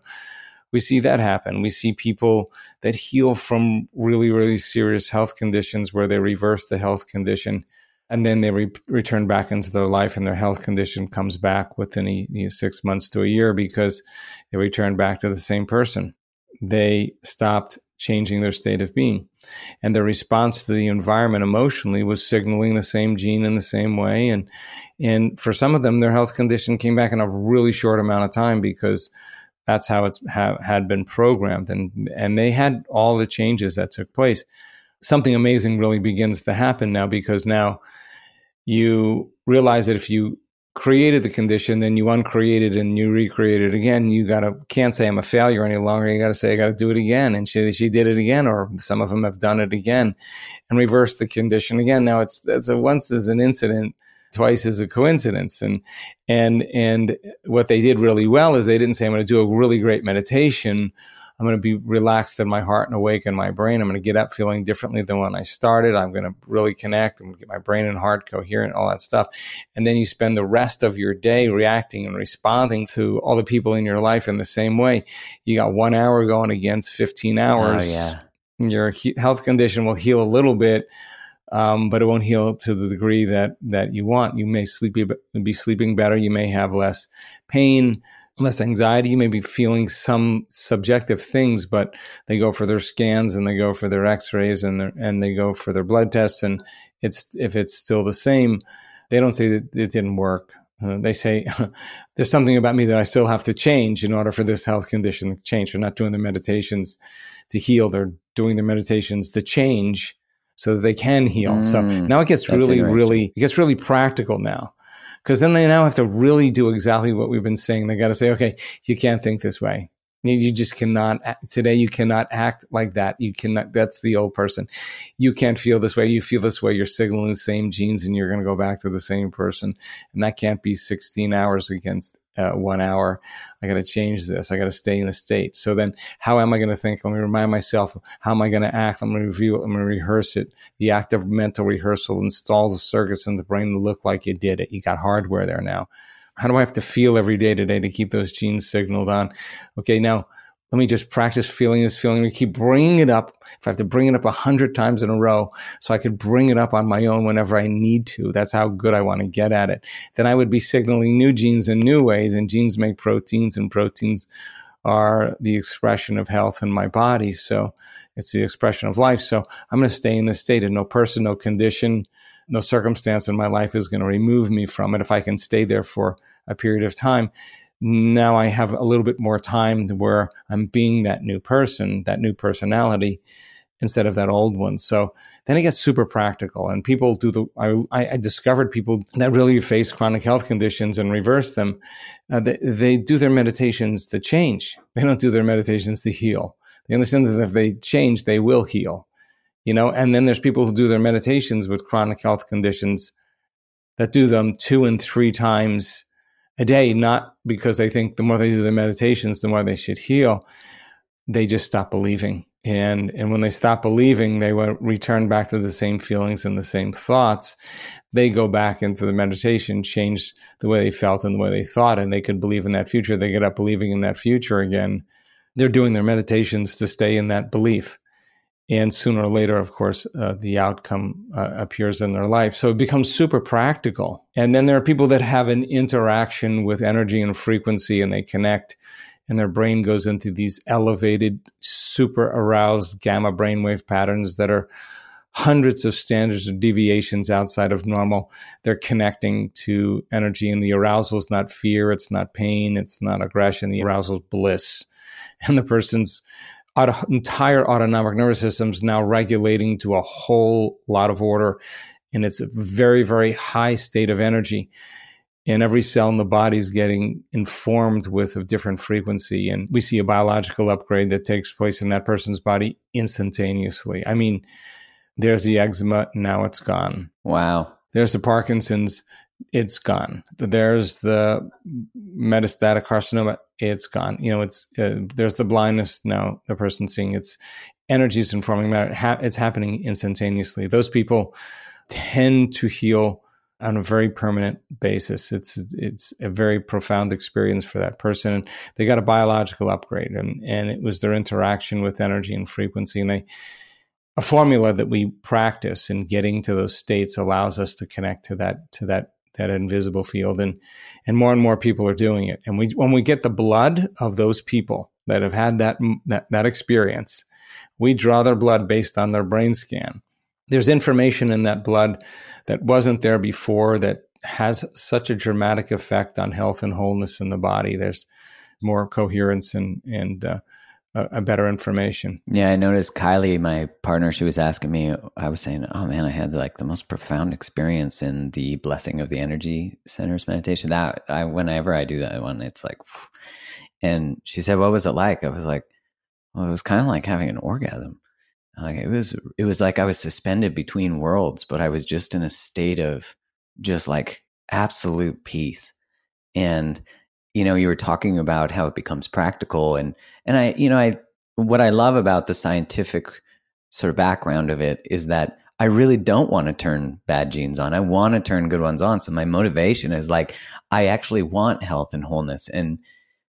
we see that happen. We see people that heal from really, really serious health conditions where they reverse the health condition and then they re- return back into their life and their health condition comes back within a, you know, six months to a year because they return back to the same person. They stopped changing their state of being. And their response to the environment emotionally was signaling the same gene in the same way. And, and for some of them, their health condition came back in a really short amount of time because that's how it's ha- had been programmed. And, and they had all the changes that took place. Something amazing really begins to happen now because now you realize that if you created the condition, then you uncreated and you recreated again. You gotta can't say I'm a failure any longer. You gotta say I gotta do it again. And she she did it again, or some of them have done it again, and reversed the condition again. Now it's it's a once is an incident, twice is a coincidence. And and and what they did really well is they didn't say I'm gonna do a really great meditation I'm going to be relaxed in my heart and awake in my brain. I'm going to get up feeling differently than when I started. I'm going to really connect and get my brain and heart coherent, all that stuff. And then you spend the rest of your day reacting and responding to all the people in your life in the same way. You got one hour going against 15 hours. Oh, yeah. Your he- health condition will heal a little bit. Um, but it won't heal to the degree that that you want. You may sleep be sleeping better. You may have less pain less anxiety. You may be feeling some subjective things, but they go for their scans and they go for their X-rays and their, and they go for their blood tests, and it's if it's still the same, they don't say that it didn't work. Uh, they say *laughs* there's something about me that I still have to change in order for this health condition to change. They're not doing the meditations to heal; they're doing the meditations to change so that they can heal. Mm, so now it gets really, really, it gets really practical now because then they now have to really do exactly what we've been saying. They got to say, okay, you can't think this way. You just cannot today. You cannot act like that. You cannot. That's the old person. You can't feel this way. You feel this way. You're signaling the same genes, and you're going to go back to the same person. And that can't be 16 hours against uh, one hour. I got to change this. I got to stay in the state. So then, how am I going to think? Let me remind myself. How am I going to act? I'm going to review it. I'm going to rehearse it. The act of mental rehearsal installs the circuits in the brain to look like you did it. You got hardware there now. How do I have to feel every day today to keep those genes signaled on? Okay, now let me just practice feeling this feeling. We keep bringing it up. If I have to bring it up a hundred times in a row, so I could bring it up on my own whenever I need to. That's how good I want to get at it. Then I would be signaling new genes in new ways, and genes make proteins, and proteins are the expression of health in my body. So it's the expression of life. So I'm going to stay in this state, and no person, no condition, no circumstance in my life is going to remove me from it if I can stay there for a period of time. Now I have a little bit more time where I'm being that new person, that new personality instead of that old one. So then it gets super practical and people do the, I, I discovered people that really face chronic health conditions and reverse them. Uh, they, they do their meditations to change. They don't do their meditations to heal. They understand that if they change, they will heal you know, and then there's people who do their meditations with chronic health conditions that do them two and three times a day, not because they think the more they do their meditations, the more they should heal. They just stop believing. And, and when they stop believing, they will return back to the same feelings and the same thoughts. They go back into the meditation, change the way they felt and the way they thought, and they could believe in that future. They get up believing in that future again. They're doing their meditations to stay in that belief and sooner or later, of course, uh, the outcome uh, appears in their life. So it becomes super practical. And then there are people that have an interaction with energy and frequency and they connect and their brain goes into these elevated, super aroused gamma brainwave patterns that are hundreds of standards of deviations outside of normal. They're connecting to energy and the arousal is not fear. It's not pain. It's not aggression. The arousal is bliss. And the person's auto, entire autonomic nervous system is now regulating to a whole lot of order. And it's a very, very high state of energy. And every cell in the body is getting informed with a different frequency. And we see a biological upgrade that takes place in that person's body instantaneously. I mean, there's the eczema, now it's gone. Wow. There's the Parkinson's, it's gone. There's the metastatic carcinoma, it's gone. You know, it's uh, there's the blindness now. The person seeing it's energy is informing matter. It's happening instantaneously. Those people tend to heal on a very permanent basis. It's it's a very profound experience for that person. They got a biological upgrade, and and it was their interaction with energy and frequency, and they a formula that we practice in getting to those states allows us to connect to that to that that invisible field, and and more and more people are doing it. And we when we get the blood of those people that have had that that, that experience, we draw their blood based on their brain scan. There's information in that blood that wasn't there before that has such a dramatic effect on health and wholeness in the body. There's more coherence and and uh, a, better information. Yeah, I noticed Kylie, my partner, she was asking me. I was saying, "Oh man, I had like the most profound experience in the blessing of the energy centers meditation." That I, whenever I do that one, it's like, and she said, "What was it like?" I was like, "Well, it was kind of like having an orgasm." Like it was, it was like I was suspended between worlds, but I was just in a state of just like absolute peace. And you know, you were talking about how it becomes practical, and and I, you know, I what I love about the scientific sort of background of it is that I really don't want to turn bad genes on. I want to turn good ones on. So my motivation is like I actually want health and wholeness, and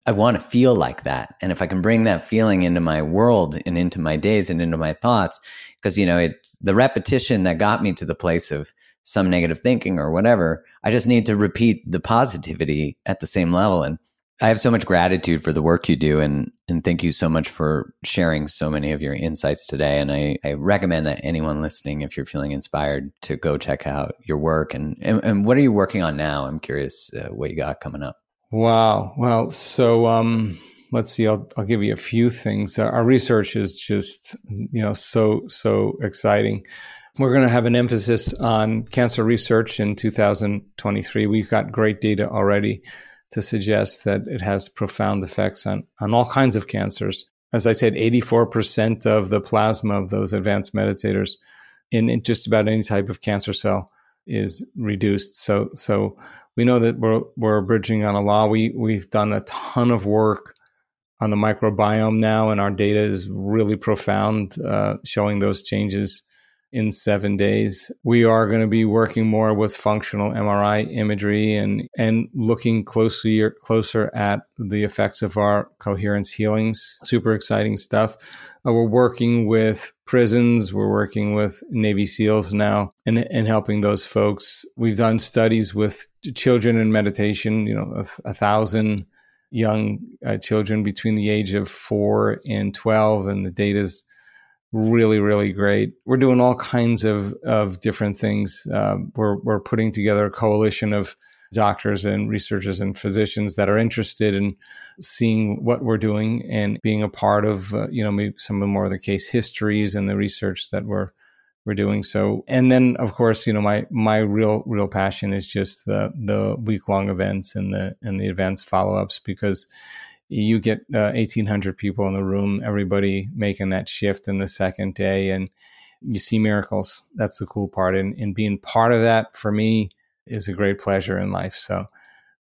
I want to feel like that. And if I can bring that feeling into my world and into my days and into my thoughts, because, you know, it's the repetition that got me to the place of some negative thinking or whatever. I just need to repeat the positivity at the same level. And I have so much gratitude for the work you do. And, and thank you so much for sharing so many of your insights today. And I, I recommend that anyone listening, if you're feeling inspired, to go check out your work. And, and, and what are you working on now? I'm curious uh, what you got coming up. Wow. Well, so um, let's see. I'll, I'll give you a few things. Our research is just, you know, so so exciting. We're going to have an emphasis on cancer research in 2023. We've got great data already to suggest that it has profound effects on, on all kinds of cancers. As I said, 84% of the plasma of those advanced meditators in, in just about any type of cancer cell is reduced. So, so we know that we're we're bridging on a law. We we've done a ton of work on the microbiome now, and our data is really profound, uh, showing those changes in seven days. We are going to be working more with functional MRI imagery and and looking closely closer at the effects of our coherence healings. Super exciting stuff. Uh, we're working with prisons. We're working with Navy SEALs now and, and helping those folks. We've done studies with children in meditation, you know, a, a thousand young uh, children between the age of four and 12, and the data's really, really great. We're doing all kinds of, of different things. Uh, we're, we're putting together a coalition of doctors and researchers and physicians that are interested in seeing what we're doing and being a part of, uh, you know, maybe some of the more of the case histories and the research that we're we're doing. So, and then of course, you know, my my real real passion is just the the week long events and the and the events follow ups because you get uh, 1800 people in the room everybody making that shift in the second day and you see miracles. That's the cool part and, and being part of that for me is a great pleasure in life. So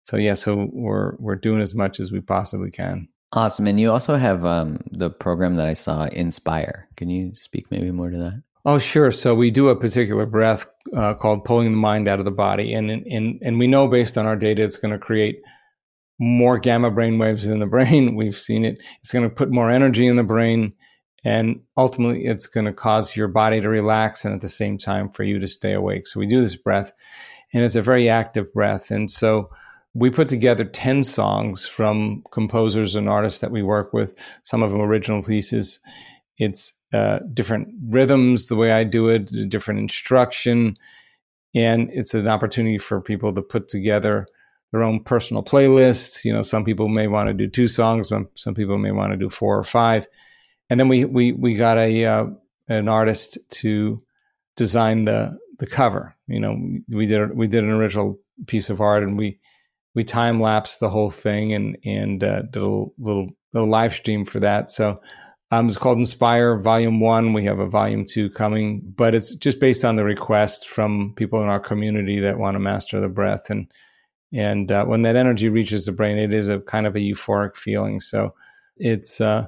so yeah so we're we're doing as much as we possibly can. Awesome and you also have um, the program that i saw inspire. Can you speak maybe more to that? Oh, sure. So we do a particular breath uh, called pulling the mind out of the body, and and and we know based on our data, it's going to create more gamma brain waves in the brain. *laughs* We've seen it. It's going to put more energy in the brain. And ultimately, it's going to cause your body to relax and at the same time for you to stay awake. So we do this breath, and it's a very active breath. And so we put together 10 songs from composers and artists that we work with, some of them original pieces. It's uh, different rhythms, the way I do it, different instruction. And it's an opportunity for people to put together their own personal playlist. You know, some people may want to do two songs, some, people may want to do four or five. And then we we we got a uh, an artist to design the the cover. You know, we did we did an original piece of art, and we we time lapsed the whole thing and and uh, did a little, little little live stream for that. So um, it's called Inspire Volume One. We have a Volume Two coming, but it's just based on the request from people in our community that want to master the breath and and uh, when that energy reaches the brain, it is a kind of a euphoric feeling. So it's uh,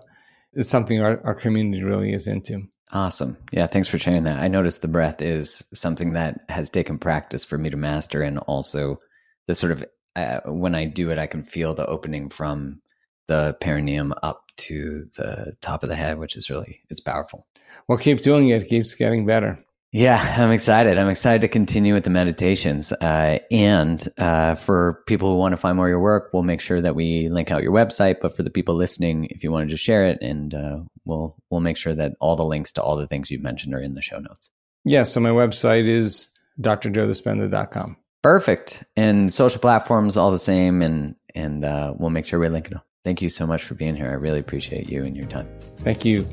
it's something our, our community really is into. Awesome. Yeah, thanks for sharing that. I noticed the breath is something that has taken practice for me to master, and also the sort of uh, when I do it, I can feel the opening from the perineum up to the top of the head, which is really it's powerful. Well, keep doing it. It keeps getting better. Yeah, I'm excited. I'm excited to continue with the meditations. Uh, and uh, for people who want to find more of your work, we'll make sure that we link out your website. But for the people listening, if you want to just share it, and uh, we'll we'll make sure that all the links to all the things you've mentioned are in the show notes. Yeah. So my website is drjoedispenza.com. Perfect. And social platforms all the same, and and uh, we'll make sure we link it. All. Thank you so much for being here. I really appreciate you and your time. Thank you.